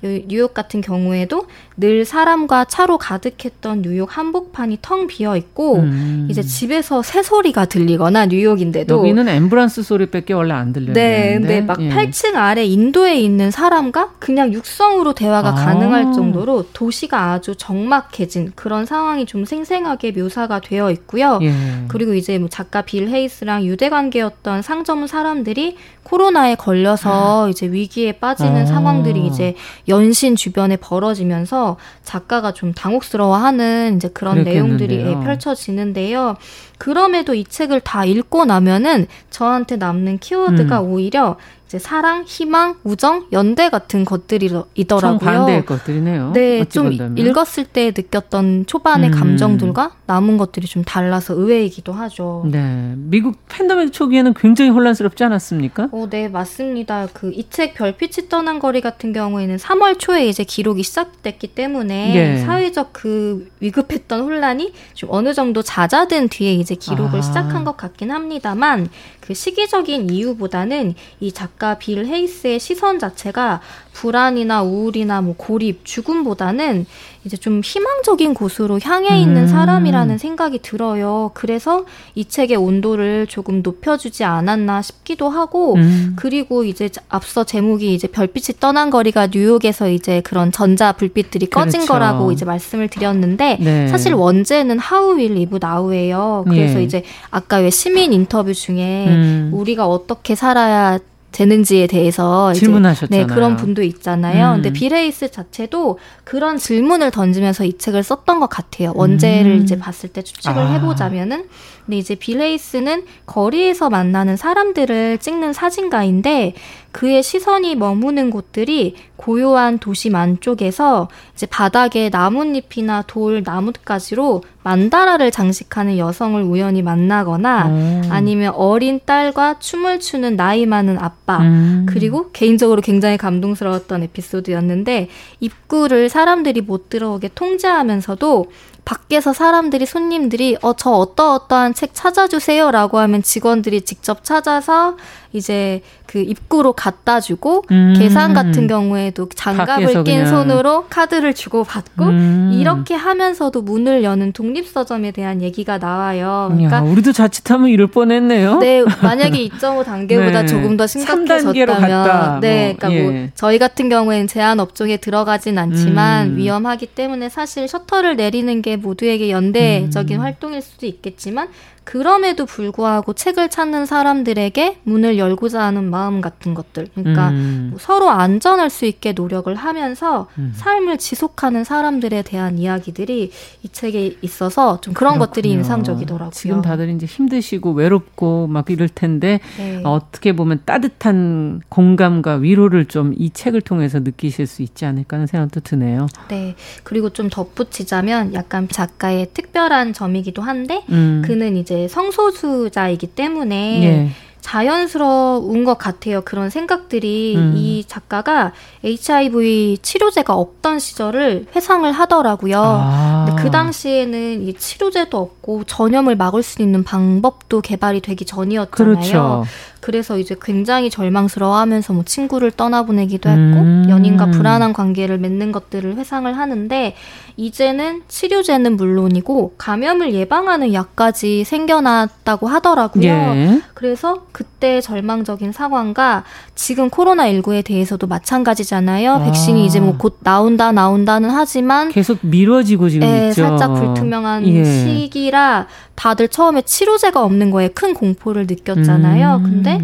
그러니까 뉴욕 같은 경우에도 늘 사람과 차로 가득했던 뉴욕 한복판이 텅 비어 있고 음. 이제 집에서 새 소리가 들리거나 뉴욕인데도 여기는 앰뷸런스 소리밖에 원래 안 들려요. 네, 근데 막 예. 8층 아래 인도에 있는 사람과 그냥 육성으로 대화가 아. 가능할 정도로 도시가 아주 적막해진 그런 상황이 좀 생생하게 묘사가 되어 있고요. 예. 그리고 이제 뭐 작가 빌 헤이스랑 유대 관계였던 상점 사람들이 코로나에 걸려서 아. 이제 위기에 빠지는 아. 상황들이 이제 연신 주변에 벌어지면서 작가가 좀 당혹스러워하는 이제 그런 그랬겠는데요. 내용들이 펼쳐지는데요. 그럼에도 이 책을 다 읽고 나면은 저한테 남는 키워드가 음. 오히려 이제 사랑, 희망, 우정, 연대 같은 것들이더라고요. 반대의 것들이네요. 네, 좀 본다면. 읽었을 때 느꼈던 초반의 음. 감정들과 남은 것들이 좀 달라서 의외이기도 하죠. 네, 미국 팬데믹 초기에는 굉장히 혼란스럽지 않았습니까? 어, 네, 맞습니다. 그 이 책 별빛이 떠난 거리 같은 경우에는 3월 초에 이제 기록이 시작됐기 때문에 예. 사회적 그 위급했던 혼란이 좀 어느 정도 잦아든 뒤에 이제 기록을 아. 시작한 것 같긴 합니다만 그 시기적인 이유보다는 이 작가 빌 헤이스의 시선 자체가 불안이나 우울이나 뭐 고립, 죽음보다는 이제 좀 희망적인 곳으로 향해 있는 음. 사람이라는 생각이 들어요. 그래서 이 책의 온도를 조금 높여주지 않았나 싶기도 하고, 음. 그리고 이제 앞서 제목이 이제 별빛이 떠난 거리가 뉴욕에서 이제 그런 전자 불빛들이 꺼진 그렇죠. 거라고 이제 말씀을 드렸는데, 네. 사실 원제는 How We Live Now예요. 그래서 예. 이제 아까 왜 시민 인터뷰 중에 음. 우리가 어떻게 살아야 되는지에 대해서 질문하셨잖아요. 네, 그런 분도 있잖아요. 음. 근데 비레이스 자체도 그런 질문을 던지면서 이 책을 썼던 것 같아요. 원제를 음. 이제 봤을 때 추측을 아. 해보자면은 근데 이제 빌레이스는 거리에서 만나는 사람들을 찍는 사진가인데 그의 시선이 머무는 곳들이 고요한 도심 안쪽에서 이제 바닥에 나뭇잎이나 돌, 나뭇가지로 만다라를 장식하는 여성을 우연히 만나거나 음. 아니면 어린 딸과 춤을 추는 나이 많은 아빠 음. 그리고 개인적으로 굉장히 감동스러웠던 에피소드였는데 입구를 사람들이 못 들어오게 통제하면서도 밖에서 사람들이 손님들이 어 저 어떠어떠한 책 찾아주세요라고 하면 직원들이 직접 찾아서 이제 그 입구로 갖다 주고 음. 계산 같은 경우에도 장갑을 낀 그냥. 손으로 카드를 주고 받고 음. 이렇게 하면서도 문을 여는 독립 서점에 대한 얘기가 나와요. 그러니까 야, 우리도 자칫하면 이럴 뻔했네요. 네, 만약에 2.5 단계보다 *laughs* 네. 조금 더 심각해졌다면 네, 뭐, 그러니까 뭐 예. 뭐 저희 같은 경우에는 제한 업종에 들어가진 않지만 음. 위험하기 때문에 사실 셔터를 내리는 게 모두에게 연대적인 음. 활동일 수도 있겠지만 그럼에도 불구하고 책을 찾는 사람들에게 문을 열고자 하는 마음 같은 것들. 그러니까 음. 뭐 서로 안전할 수 있게 노력을 하면서 음. 삶을 지속하는 사람들에 대한 이야기들이 이 책에 있어서 좀 그런 그렇군요. 것들이 인상적이더라고요. 지금 다들 이제 힘드시고 외롭고 막 이럴 텐데 네. 어떻게 보면 따뜻한 공감과 위로를 좀 이 책을 통해서 느끼실 수 있지 않을까 하는 생각도 드네요. 네. 그리고 좀 덧붙이자면 약간 작가의 특별한 점이기도 한데 음. 그는 이제 이제 성소수자이기 때문에 예. 자연스러운 것 같아요. 그런 생각들이 음. 이 작가가 HIV 치료제가 없던 시절을 회상을 하더라고요. 아. 근데 그 당시에는 이 치료제도 없고 전염을 막을 수 있는 방법도 개발이 되기 전이었잖아요. 그렇죠. 그래서 이제 굉장히 절망스러워하면서 뭐 친구를 떠나보내기도 했고 음. 연인과 불안한 관계를 맺는 것들을 회상을 하는데 이제는 치료제는 물론이고 감염을 예방하는 약까지 생겨났다고 하더라고요. 예. 그래서 그때 절망적인 상황과 지금 코로나 19에 대해서도 마찬가지잖아요. 아. 백신이 이제 뭐 곧 나온다 나온다는 하지만 계속 미뤄지고 지금 네, 있죠. 살짝 불투명한 예. 시기라 다들 처음에 치료제가 없는 거에 큰 공포를 느꼈잖아요. 음. 근데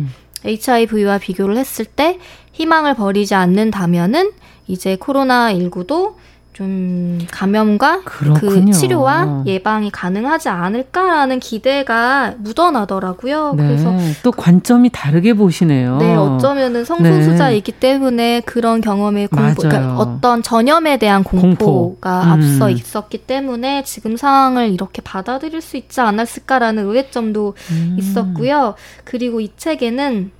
HIV와 비교를 했을 때 희망을 버리지 않는다면은 이제 코로나19도 좀 감염과 그 그렇군요. 그 치료와 예방이 가능하지 않을까라는 기대가 묻어나더라고요. 네, 그래서 또 관점이 다르게 보시네요. 네, 어쩌면은 성소수자이기 네. 때문에 그런 경험에 공포, 그러니까 어떤 전염에 대한 공포가 공포. 음. 앞서 있었기 때문에 지금 상황을 이렇게 받아들일 수 있지 않았을까라는 의외점도 음. 있었고요. 그리고 이 책에는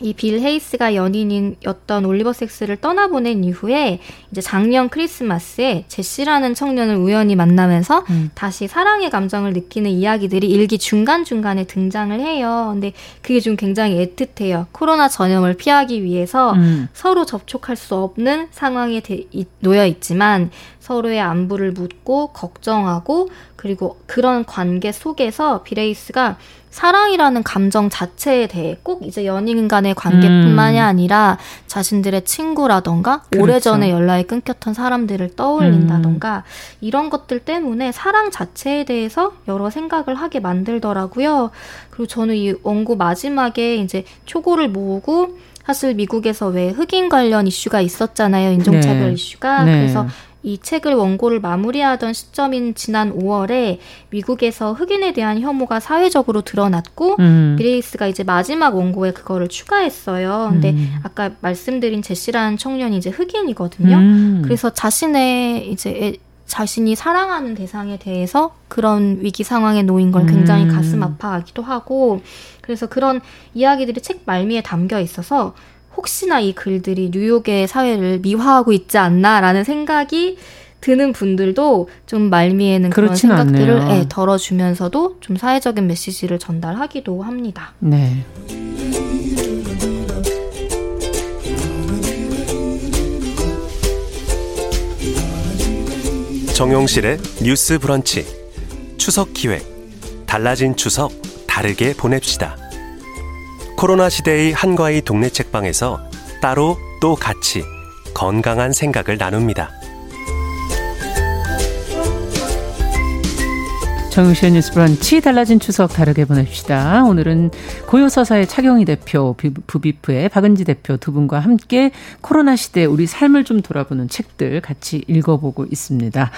이빌 헤이스가 연인이었던 올리버 섹스를 떠나보낸 이후에 이제 작년 크리스마스에 제시라는 청년을 우연히 만나면서 음. 다시 사랑의 감정을 느끼는 이야기들이 일기 중간중간에 등장을 해요. 근데 그게 좀 굉장히 애틋해요. 코로나 전염을 피하기 위해서 음. 서로 접촉할 수 없는 상황에 대, 놓여 있지만 서로의 안부를 묻고 걱정하고 그리고 그런 관계 속에서 비레이스가 사랑이라는 감정 자체에 대해 꼭 이제 연인 간의 관계뿐만이 음. 아니라 자신들의 친구라던가 그렇죠. 오래전에 연락이 끊겼던 사람들을 떠올린다던가 음. 이런 것들 때문에 사랑 자체에 대해서 여러 생각을 하게 만들더라고요. 그리고 저는 이 원고 마지막에 이제 초고를 모으고 사실 미국에서 왜 흑인 관련 이슈가 있었잖아요. 인종차별 네. 이슈가. 네. 그래서 이 책을 원고를 마무리하던 시점인 지난 5월에 미국에서 흑인에 대한 혐오가 사회적으로 드러났고 음. 빌 헤이스가 이제 마지막 원고에 그거를 추가했어요. 근데 음. 아까 말씀드린 제시라는 청년이 이제 흑인이거든요. 음. 그래서 자신의 이제 자신이 사랑하는 대상에 대해서 그런 위기 상황에 놓인 걸 굉장히 음. 가슴 아파하기도 하고 그래서 그런 이야기들이 책 말미에 담겨 있어서 혹시나 이 글들이 뉴욕의 사회를 미화하고 있지 않나라는 생각이 드는 분들도 좀 말미에는 그런 생각들을 예, 덜어주면서도 좀 사회적인 메시지를 전달하기도 합니다. 네. 정용실의 뉴스 브런치 추석 기획 달라진 추석 다르게 보냅시다. 코로나 시대의 한과의 동네 책방에서 따로 또 같이 건강한 생각을 나눕니다. 정유시의 뉴스 브런치 달라진 추석 다르게 보냅시다. 오늘은 고요서사의 차경희 대표, 부비프의 박은지 대표 두 분과 함께 코로나 시대 우리 삶을 좀 돌아보는 책들 같이 읽어보고 있습니다.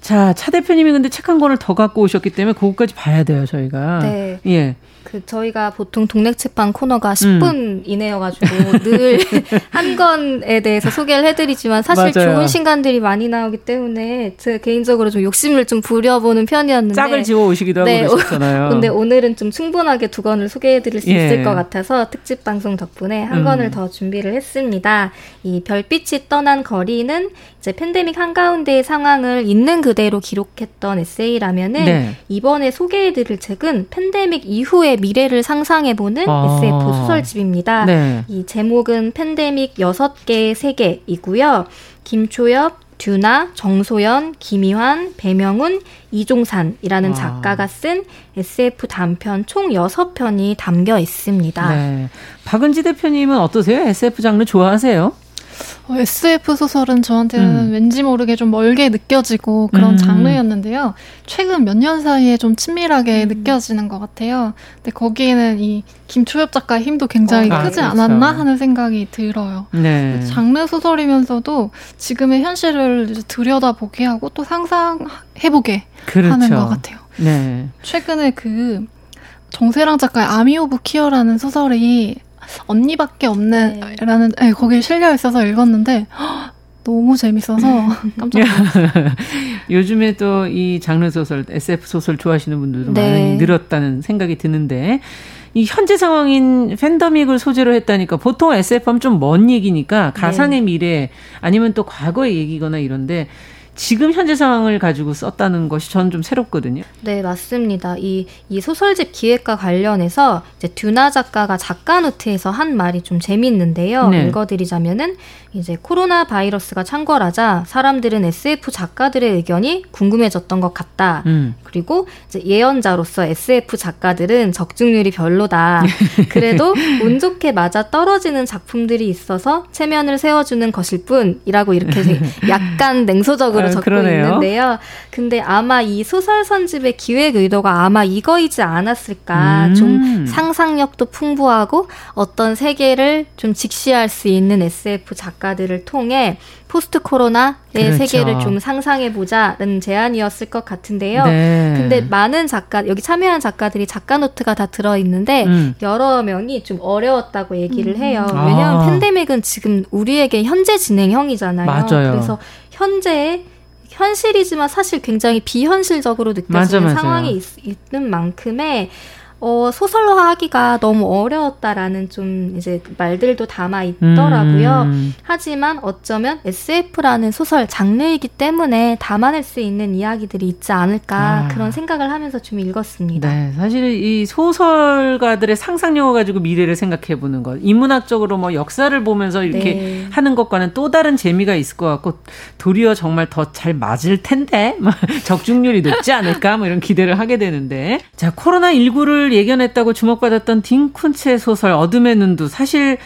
자, 차 대표님이 근데 책 한 권을 더 갖고 오셨기 때문에 그거까지 봐야 돼요, 저희가. 네. 예. 그 저희가 보통 동네 책방 코너가 10분 음. 이내여가지고 늘 *laughs* 한 권에 대해서 소개를 해드리지만 사실 맞아요. 좋은 신간들이 많이 나오기 때문에 제 개인적으로 좀 욕심을 좀 부려보는 편이었는데 짝을 지워 오시기도 네, 하고 그러셨잖아요. 근데 오늘은 좀 충분하게 두 권을 소개해드릴 수 예. 있을 것 같아서 특집 방송 덕분에 한 음. 권을 더 준비를 했습니다. 이 별빛이 떠난 거리는 이제 팬데믹 한가운데의 상황을 있는 그대로 기록했던 에세이라면은 네. 이번에 소개해드릴 책은 팬데믹 이후에 미래를 상상해보는 아. SF 소설집입니다. 네. 이 제목은 팬데믹 6개의 세계이고요. 김초엽, 듀나, 정소연, 김희환, 배명훈, 이종산이라는 아. 작가가 쓴 SF 단편 총 6편이 담겨 있습니다. 네. 박은지 대표님은 어떠세요? SF 장르 좋아하세요? 어, SF 소설은 저한테는 음. 왠지 모르게 좀 멀게 느껴지고 그런 음. 장르였는데요. 최근 몇 년 사이에 좀 친밀하게 음. 느껴지는 것 같아요. 근데 거기에는 이 김초엽 작가의 힘도 굉장히 어, 크지 아, 그렇죠. 않았나 하는 생각이 들어요. 네. 장르 소설이면서도 지금의 현실을 들여다보게 하고 또 상상해보게 그렇죠. 하는 것 같아요. 네. 최근에 그 정세랑 작가의 Army of Queer라는 소설이 언니밖에 없네 라는 네. 네, 거기에 실려 있어서 읽었는데 헉, 너무 재밌어서 *laughs* 깜짝 놀랐어요. *laughs* 요즘에 또 이 장르 소설, SF 소설 좋아하시는 분들도 네. 많이 늘었다는 생각이 드는데 이 현재 상황인 팬데믹을 소재로 했다니까 보통 SF 하면 좀 먼 얘기니까 가상의 네. 미래 아니면 또 과거의 얘기거나 이런데 지금 현재 상황을 가지고 썼다는 것이 저는 좀 새롭거든요. 네, 맞습니다. 이, 이 소설집 기획과 관련해서 이제 듀나 작가가 작가 노트에서 한 말이 좀 재미있는데요. 네. 읽어드리자면은 이제 코로나 바이러스가 창궐하자 사람들은 SF 작가들의 의견이 궁금해졌던 것 같다. 음. 그리고 이제 예언자로서 SF 작가들은 적중률이 별로다. *laughs* 그래도 운 좋게 맞아 떨어지는 작품들이 있어서 체면을 세워주는 것일 뿐이라고 이렇게 *laughs* 약간 냉소적으로 식으로 적고 그러네요. 있는데요. 근데 아마 이 소설 선집의 기획 의도가 아마 이거이지 않았을까. 음. 좀 상상력도 풍부하고 어떤 세계를 좀 직시할 수 있는 SF 작가들을 통해 포스트 코로나의 그렇죠. 세계를 좀 상상해 보자는 제안이었을 것 같은데요. 네. 근데 많은 작가 여기 참여한 작가들이 작가 노트가 다 들어 있는데 음. 여러 명이 좀 어려웠다고 얘기를 해요. 음. 왜냐하면 아. 팬데믹은 지금 우리에게 현재 진행형이잖아요. 맞아요. 그래서 현재 현실이지만 사실 굉장히 비현실적으로 느껴지는 맞아, 상황이 있, 있는 만큼의 어, 소설화하기가 너무 어려웠다라는 좀 이제 말들도 담아 있더라고요. 음. 하지만 어쩌면 SF라는 소설 장르이기 때문에 담아낼 수 있는 이야기들이 있지 않을까 아. 그런 생각을 하면서 좀 읽었습니다. 네, 사실 이 소설가들의 상상력을 가지고 미래를 생각해 보는 것, 인문학적으로 뭐 역사를 보면서 이렇게 네. 하는 것과는 또 다른 재미가 있을 것 같고 도리어 정말 더 잘 맞을 텐데 *laughs* 적중률이 높지 않을까 뭐 이런 기대를 하게 되는데 자 코로나 19를 예견했다고 주목받았던 딩쿤츠의 소설 어둠의 눈도 사실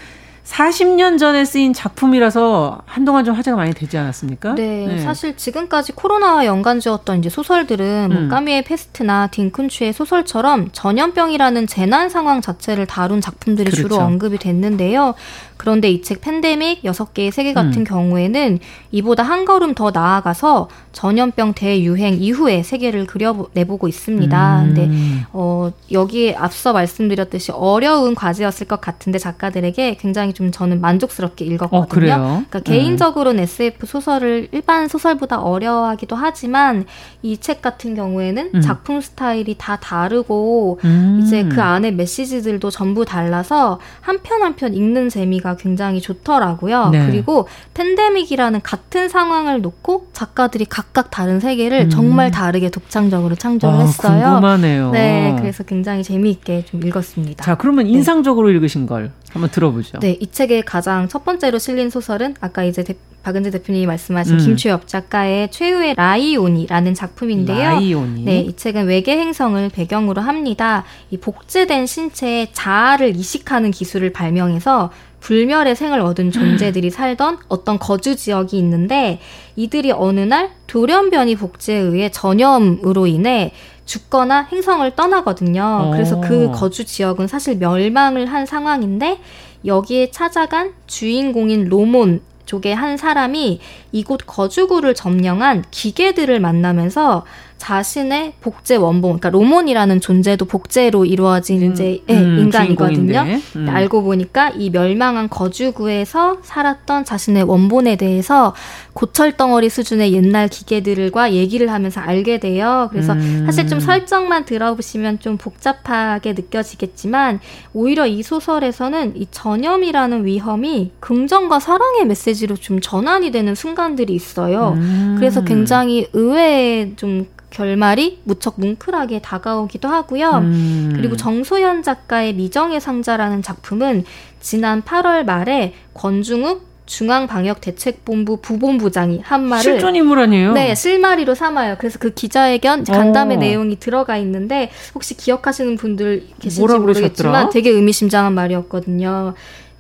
40년 전에 쓰인 작품이라서 한동안 좀 화제가 많이 되지 않았습니까? 네, 네. 사실 지금까지 코로나와 연관지었던 이제 소설들은 뭐 음. 뭐 까미의 페스트나 딩쿤츠의 소설처럼 전염병이라는 재난 상황 자체를 다룬 작품들이 그렇죠. 주로 언급이 됐는데요. 그런데 이 책 팬데믹 6개의 세계 같은 음. 경우에는 이보다 한 걸음 더 나아가서 전염병 대유행 이후의 세계를 그려내보고 있습니다. 음. 근데 어, 여기에 앞서 말씀드렸듯이 어려운 과제였을 것 같은데 작가들에게 굉장히 좀 저는 만족스럽게 읽었거든요. 어, 그러니까 음. 개인적으로는 SF 소설을 일반 소설보다 어려워하기도 하지만 이 책 같은 경우에는 음. 작품 스타일이 다 다르고 음. 이제 그 안에 메시지들도 전부 달라서 한 편 한 편 읽는 재미가 굉장히 좋더라고요. 네. 그리고 팬데믹이라는 같은 상황을 놓고 작가들이 각각 다른 세계를 음. 정말 다르게 독창적으로 창조를 아, 했어요. 궁금하네요. 네, 그래서 굉장히 재미있게 좀 읽었습니다. 자, 그러면 네. 인상적으로 네. 읽으신 걸 한번 들어보죠. 네, 이 책의 가장 첫 번째로 실린 소설은 아까 이제 대, 박은재 대표님이 말씀하신 음. 김초엽 작가의 최후의 라이오니라는 작품인데요. 라이오니. 네, 이 책은 외계 행성을 배경으로 합니다. 이 복제된 신체에 자아를 이식하는 기술을 발명해서 불멸의 생을 얻은 존재들이 살던 어떤 거주 지역이 있는데 이들이 어느 날 돌연변이 복제에 의해 전염으로 인해 죽거나 행성을 떠나거든요. 그래서 그 거주 지역은 사실 멸망을 한 상황인데 여기에 찾아간 주인공인 로몬 쪽의 한 사람이 이곳 거주구를 점령한 기계들을 만나면서 자신의 복제 원본, 그러니까 로몬이라는 존재도 복제로 이루어진 음, 이제 음, 네, 인간이거든요. 음. 알고 보니까 이 멸망한 거주구에서 살았던 자신의 원본에 대해서 고철 덩어리 수준의 옛날 기계들과 얘기를 하면서 알게 돼요. 그래서 음. 사실 좀 설정만 들어보시면 좀 복잡하게 느껴지겠지만 오히려 이 소설에서는 이 전염이라는 위험이 긍정과 사랑의 메시지로 좀 전환이 되는 순간들이 있어요. 음. 그래서 굉장히 의외의 좀 결말이 무척 뭉클하게 다가오기도 하고요. 음. 그리고 정소연 작가의 미정의 상자라는 작품은 지난 8월 말에 권중욱 중앙방역대책본부 부본부장이 한 말을 실존 인물 아니에요? 네, 실마리로 삼아요. 그래서 그 기자회견 간담회 오. 내용이 들어가 있는데 혹시 기억하시는 분들 계실지 모르겠지만 되게 의미심장한 말이었거든요.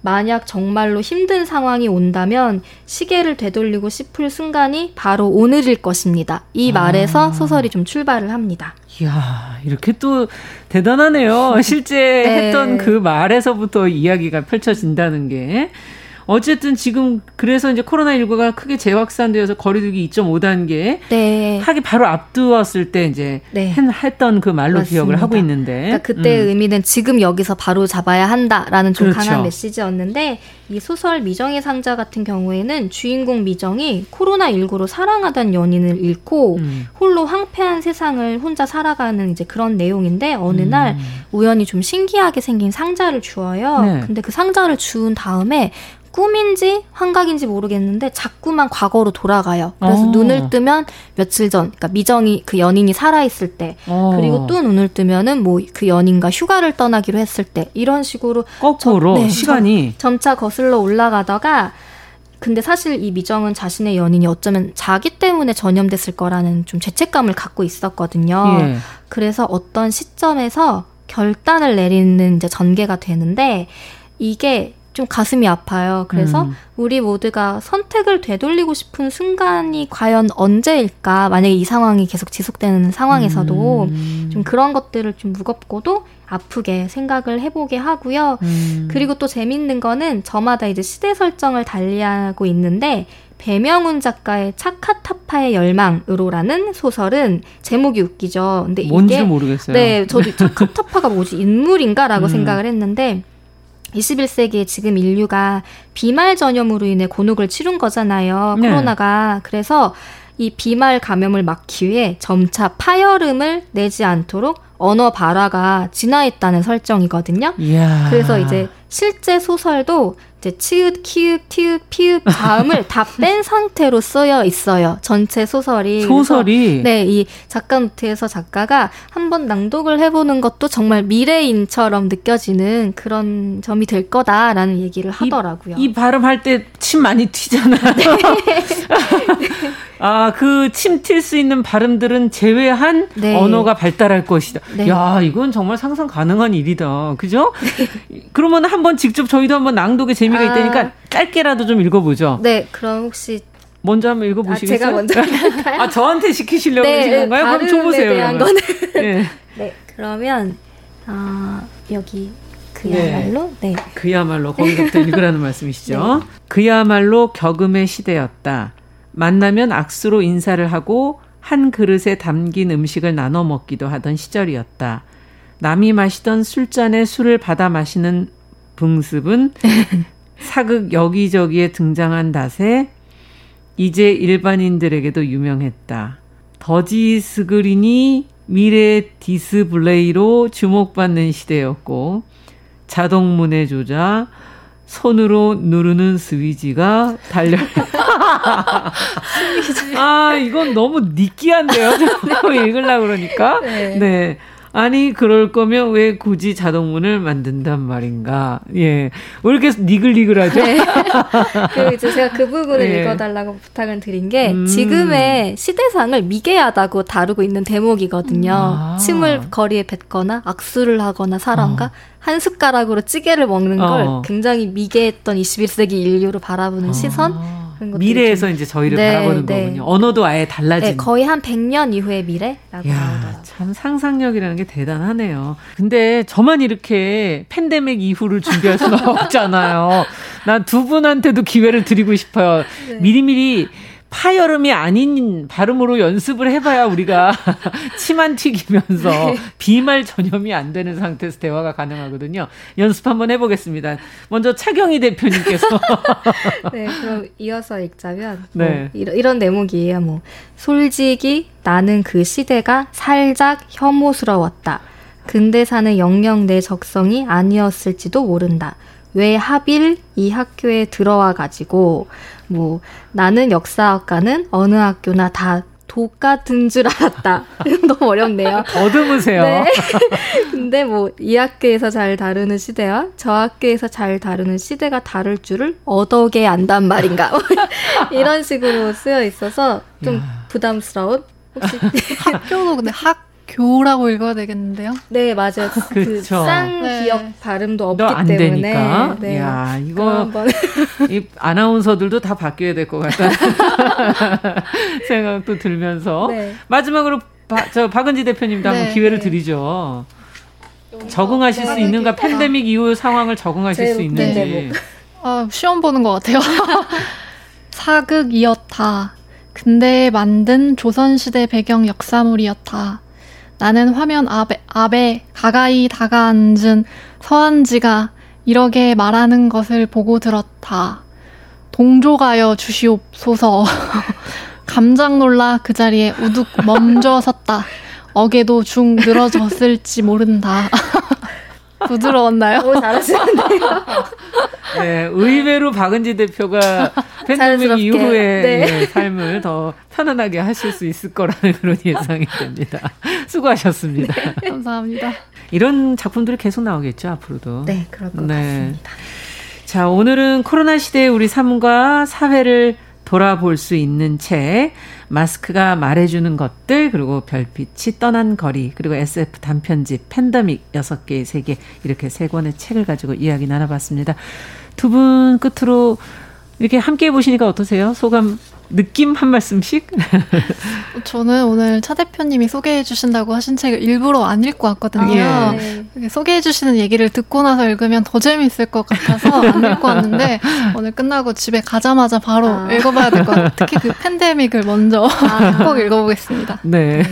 만약 정말로 힘든 상황이 온다면 시계를 되돌리고 싶을 순간이 바로 오늘일 것입니다. 이 말에서 아. 소설이 좀 출발을 합니다. 이야, 이렇게 또 대단하네요. 실제 *laughs* 네. 했던 그 말에서부터 이야기가 펼쳐진다는 게. 어쨌든 지금 그래서 이제 코로나19가 크게 재확산되어서 거리두기 2.5단계 네. 하기 바로 앞두었을 때 이제 네. 했던 그 말로 맞습니다. 기억을 하고 있는데 그러니까 그때 음. 의미는 지금 여기서 바로 잡아야 한다라는 좀 그렇죠. 강한 메시지였는데 이 소설 미정의 상자 같은 경우에는 주인공 미정이 코로나19로 사랑하던 연인을 잃고 음. 홀로 황폐한 세상을 혼자 살아가는 이제 그런 내용인데 어느 음. 날 우연히 좀 신기하게 생긴 상자를 주어요. 네. 근데 그 상자를 주운 다음에 꿈인지 환각인지 모르겠는데 자꾸만 과거로 돌아가요. 그래서 오. 어. 눈을 뜨면 며칠 전, 그러니까 미정이 그 연인이 살아 있을 때, 오. 어. 그리고 또 눈을 뜨면은 뭐 그 연인과 휴가를 떠나기로 했을 때 이런 식으로 거꾸로 저, 네, 시간이 점, 차 거슬러 올라가다가 근데 사실 이 미정은 자신의 연인이 어쩌면 자기 때문에 전염됐을 거라는 좀 죄책감을 갖고 있었거든요. 예. 그래서 어떤 시점에서 결단을 내리는 이제 전개가 되는데 이게 좀 가슴이 아파요. 그래서 음. 우리 모두가 선택을 되돌리고 싶은 순간이 과연 언제일까? 만약에 이 상황이 계속 지속되는 상황에서도 음. 좀 그런 것들을 좀 무겁고도 아프게 생각을 해보게 하고요. 음. 그리고 또 재밌는 거는 저마다 이제 시대 설정을 달리하고 있는데 배명훈 작가의 차카타파의 열망으로라는 소설은 제목이 웃기죠. 근데 뭔지 이게 모르겠어요. 네, 저도 *laughs* 차카타파가 뭐지 인물인가라고 음. 생각을 했는데 21세기에 지금 인류가 비말 전염으로 인해 곤혹을 치른 거잖아요. 네. 코로나가. 그래서 이 비말 감염을 막기 위해 점차 파열음을 내지 않도록 언어 발화가 진화했다는 설정이거든요. 이야. 그래서 이제 실제 소설도 이제 치읓, 키읔, 티읕, 피읕, 자음을 다 뺀 상태로 쓰여 있어요. 전체 소설이. 소설이? 네, 이 작가 노트에서 작가가 한번 낭독을 해보는 것도 정말 미래인처럼 느껴지는 그런 점이 될 거다라는 얘기를 하더라고요. 이, 이 발음할 때 침 많이 튀잖아요. *laughs* 네. *laughs* 아, 그 침튈 수 있는 발음들은 제외한 네. 언어가 발달할 것이다. 네. 야, 이건 정말 상상 가능한 일이다. 그죠? 네. 그러면 한번 직접 저희도 한번 낭독의 재미가 아. 있다니까 짧게라도 좀 읽어보죠. 네, 그럼 혹시 먼저 한번 읽어보시겠어요? 아, 제가 먼저 *laughs* 할까요? 아, 저한테 시키시려고 네, 그러신 건가요? 그럼 줘보세요. 대한 거는. 네. *laughs* 네, 그러면 어, 여기 그야말로 네. 네. 그야말로 거기부터 읽으라는 *laughs* 말씀이시죠. 네. 그야말로 격음의 시대였다. 만나면 악수로 인사를 하고 한 그릇에 담긴 음식을 나눠 먹기도 하던 시절이었다. 남이 마시던 술잔에 술을 받아 마시는 붕습은 *laughs* 사극 여기저기에 등장한 닷에 이제 일반인들에게도 유명했다. 터치 스크린이 미래 디스플레이로 주목받는 시대였고 자동문에조차 손으로 누르는 스위치가 달려. *laughs* 아, 이건 너무 느끼한데요. 저 *laughs* 읽으려고 그러니까. 네. 네. 아니 그럴 거면 왜 굳이 자동문을 만든단 말인가? 예, 왜 이렇게 니글니글하죠? 네. *laughs* 그 이제 제가 그 부분을 네. 읽어달라고 부탁을 드린 게 음. 지금의 시대상을 미개하다고 다루고 있는 대목이거든요. 아. 침을 거리에 뱉거나 악수를 하거나 사람과 어. 한 숟가락으로 찌개를 먹는 걸 어. 굉장히 미개했던 21세기 인류를 바라보는 어. 시선 미래에서 좀... 이제 저희를 네, 바라보는 네. 거군요. 언어도 아예 달라진. 네, 거의 한 100년 이후의 미래라고 나오더라고요. 참 상상력이라는 게 대단하네요. 근데 저만 이렇게 팬데믹 이후를 준비할 수는 *laughs* 없잖아요. 난 두 분한테도 기회를 드리고 싶어요. 네. 미리미리 파여름이 아닌 발음으로 연습을 해봐야 우리가 *laughs* 침안 튀기면서 네. 비말 전염이 안 되는 상태에서 대화가 가능하거든요. 연습 한번 해보겠습니다. 먼저 차경희 대표님께서. *laughs* 네, 그럼 이어서 읽자면 뭐 네. 이런, 이런 내용이에요. 뭐 솔직히 나는 그 시대가 살짝 혐오스러웠다. 근대 사는 영영 내 적성이 아니었을지도 모른다. 왜 하빌 이 학교에 들어와 가지고 뭐 나는 역사학과는 어느 학교나 다 똑같은 줄 알았다. *laughs* 너무 어렵네요. 더듬으세요. 네. *laughs* 근데 뭐 이 학교에서 잘 다루는 시대와 저 학교에서 잘 다루는 시대가 다를 줄을 어덕에 안단 말인가. *laughs* 이런 식으로 쓰여 있어서 좀 야. 부담스러운 혹시 학교도 근데 학 교라고 읽어야 되겠는데요? 네, 맞아요. *laughs* 그쌍 네. 기억 발음도 없기 안 때문에. 되니까. 네. 야, 이거 *laughs* 이 아나운서들도 다 바뀌어야 될 것 같다는 *laughs* 생각도 들면서 네. 마지막으로 바, 저 박은지 대표님도 한번 네. 기회를 드리죠. 적응하실 수 있는가? 팬데믹 이후 상황을 적응하실 수 있는지. 아, 시험 보는 것 같아요. 사극이었다. 근데 만든 조선시대 배경 역사물이었다. 나는 화면 앞에, 앞에 가까이 다가앉은 서한지가 이렇게 말하는 것을 보고 들었다. 동조가여 주시옵소서. *laughs* 깜짝 놀라 그 자리에 우뚝 *laughs* 멈춰 섰다. 어깨도 중 늘어졌을지 모른다. *laughs* 부드러웠나요? 오, 잘하시는데요. *laughs* 네, 의외로 박은지 대표가 팬데믹 이후에 네. 네, 삶을 더 편안하게 하실 수 있을 거라는 *laughs* 그런 예상이 됩니다. 수고하셨습니다. 네, 감사합니다. 이런 작품들이 계속 나오겠죠, 앞으로도. 네, 그럴 것 네. 같습니다. 자, 오늘은 코로나 시대의 우리 삶과 사회를 돌아볼 수 있는 책, 마스크가 말해주는 것들, 그리고 별빛이 떠난 거리, 그리고 SF 단편집, 팬더믹 6개의 세계, 이렇게 세 권의 책을 가지고 이야기 나눠봤습니다. 두 분 끝으로 이렇게 함께 해보시니까 어떠세요? 소감 느낌 한 말씀씩? *laughs* 저는 오늘 차 대표님이 소개해 주신다고 하신 책을 일부러 안 읽고 왔거든요. 아, 네. 소개해 주시는 얘기를 듣고 나서 읽으면 더 재밌을 것 같아서 안 읽고 왔는데 *laughs* 오늘 끝나고 집에 가자마자 바로 아. 읽어봐야 될 것 같아요. 특히 그 *laughs* 팬데믹을 먼저 아. 꼭 읽어보겠습니다. 네.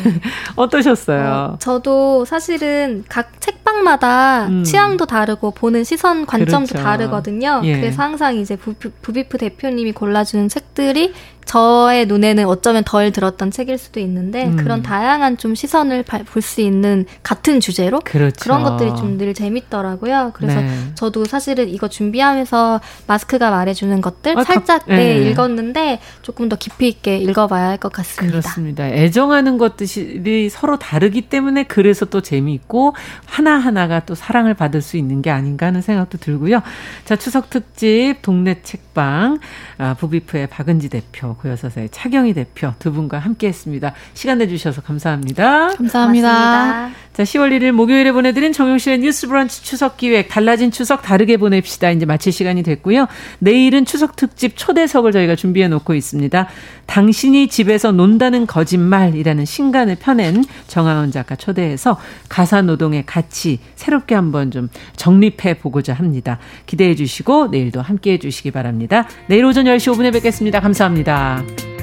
어떠셨어요? 어, 저도 사실은 각 책방마다 음. 취향도 다르고 보는 시선 관점도 그렇죠. 다르거든요. 예. 그래서 항상 이제 부, 부비프 대표님이 골라주는 책들이 저의 눈에는 어쩌면 덜 들었던 책일 수도 있는데 음. 그런 다양한 좀 시선을 볼 수 있는 같은 주제로 그렇죠. 그런 것들이 좀 늘 재밌더라고요. 그래서 네. 저도 사실은 이거 준비하면서 마스크가 말해주는 것들 아, 살짝 가, 네. 네, 읽었는데 조금 더 깊이 있게 읽어봐야 할 것 같습니다. 그렇습니다. 애정하는 것들이 서로 다르기 때문에 그래서 또 재미있고 하나 하나가 또 사랑을 받을 수 있는 게 아닌가 하는 생각도 들고요. 자 추석 특집 동네 책방 아, 부비프의 박은지 대표 고여서의 차경희 대표 두 분과 함께 했습니다. 시간 내주셔서 감사합니다. 감사합니다. 고맙습니다. 자, 10월 1일 목요일에 보내드린 정용실의 뉴스 브런치 추석 기획 달라진 추석 다르게 보냅시다. 이제 마칠 시간이 됐고요. 내일은 추석 특집 초대석을 저희가 준비해 놓고 있습니다. 당신이 집에서 논다는 거짓말이라는 신간을 펴낸 정하은 작가 초대해서 가사 노동의 가치 새롭게 한번 좀 정립해 보고자 합니다. 기대해 주시고 내일도 함께 해 주시기 바랍니다. 내일 오전 10시 5분에 뵙겠습니다. 감사합니다.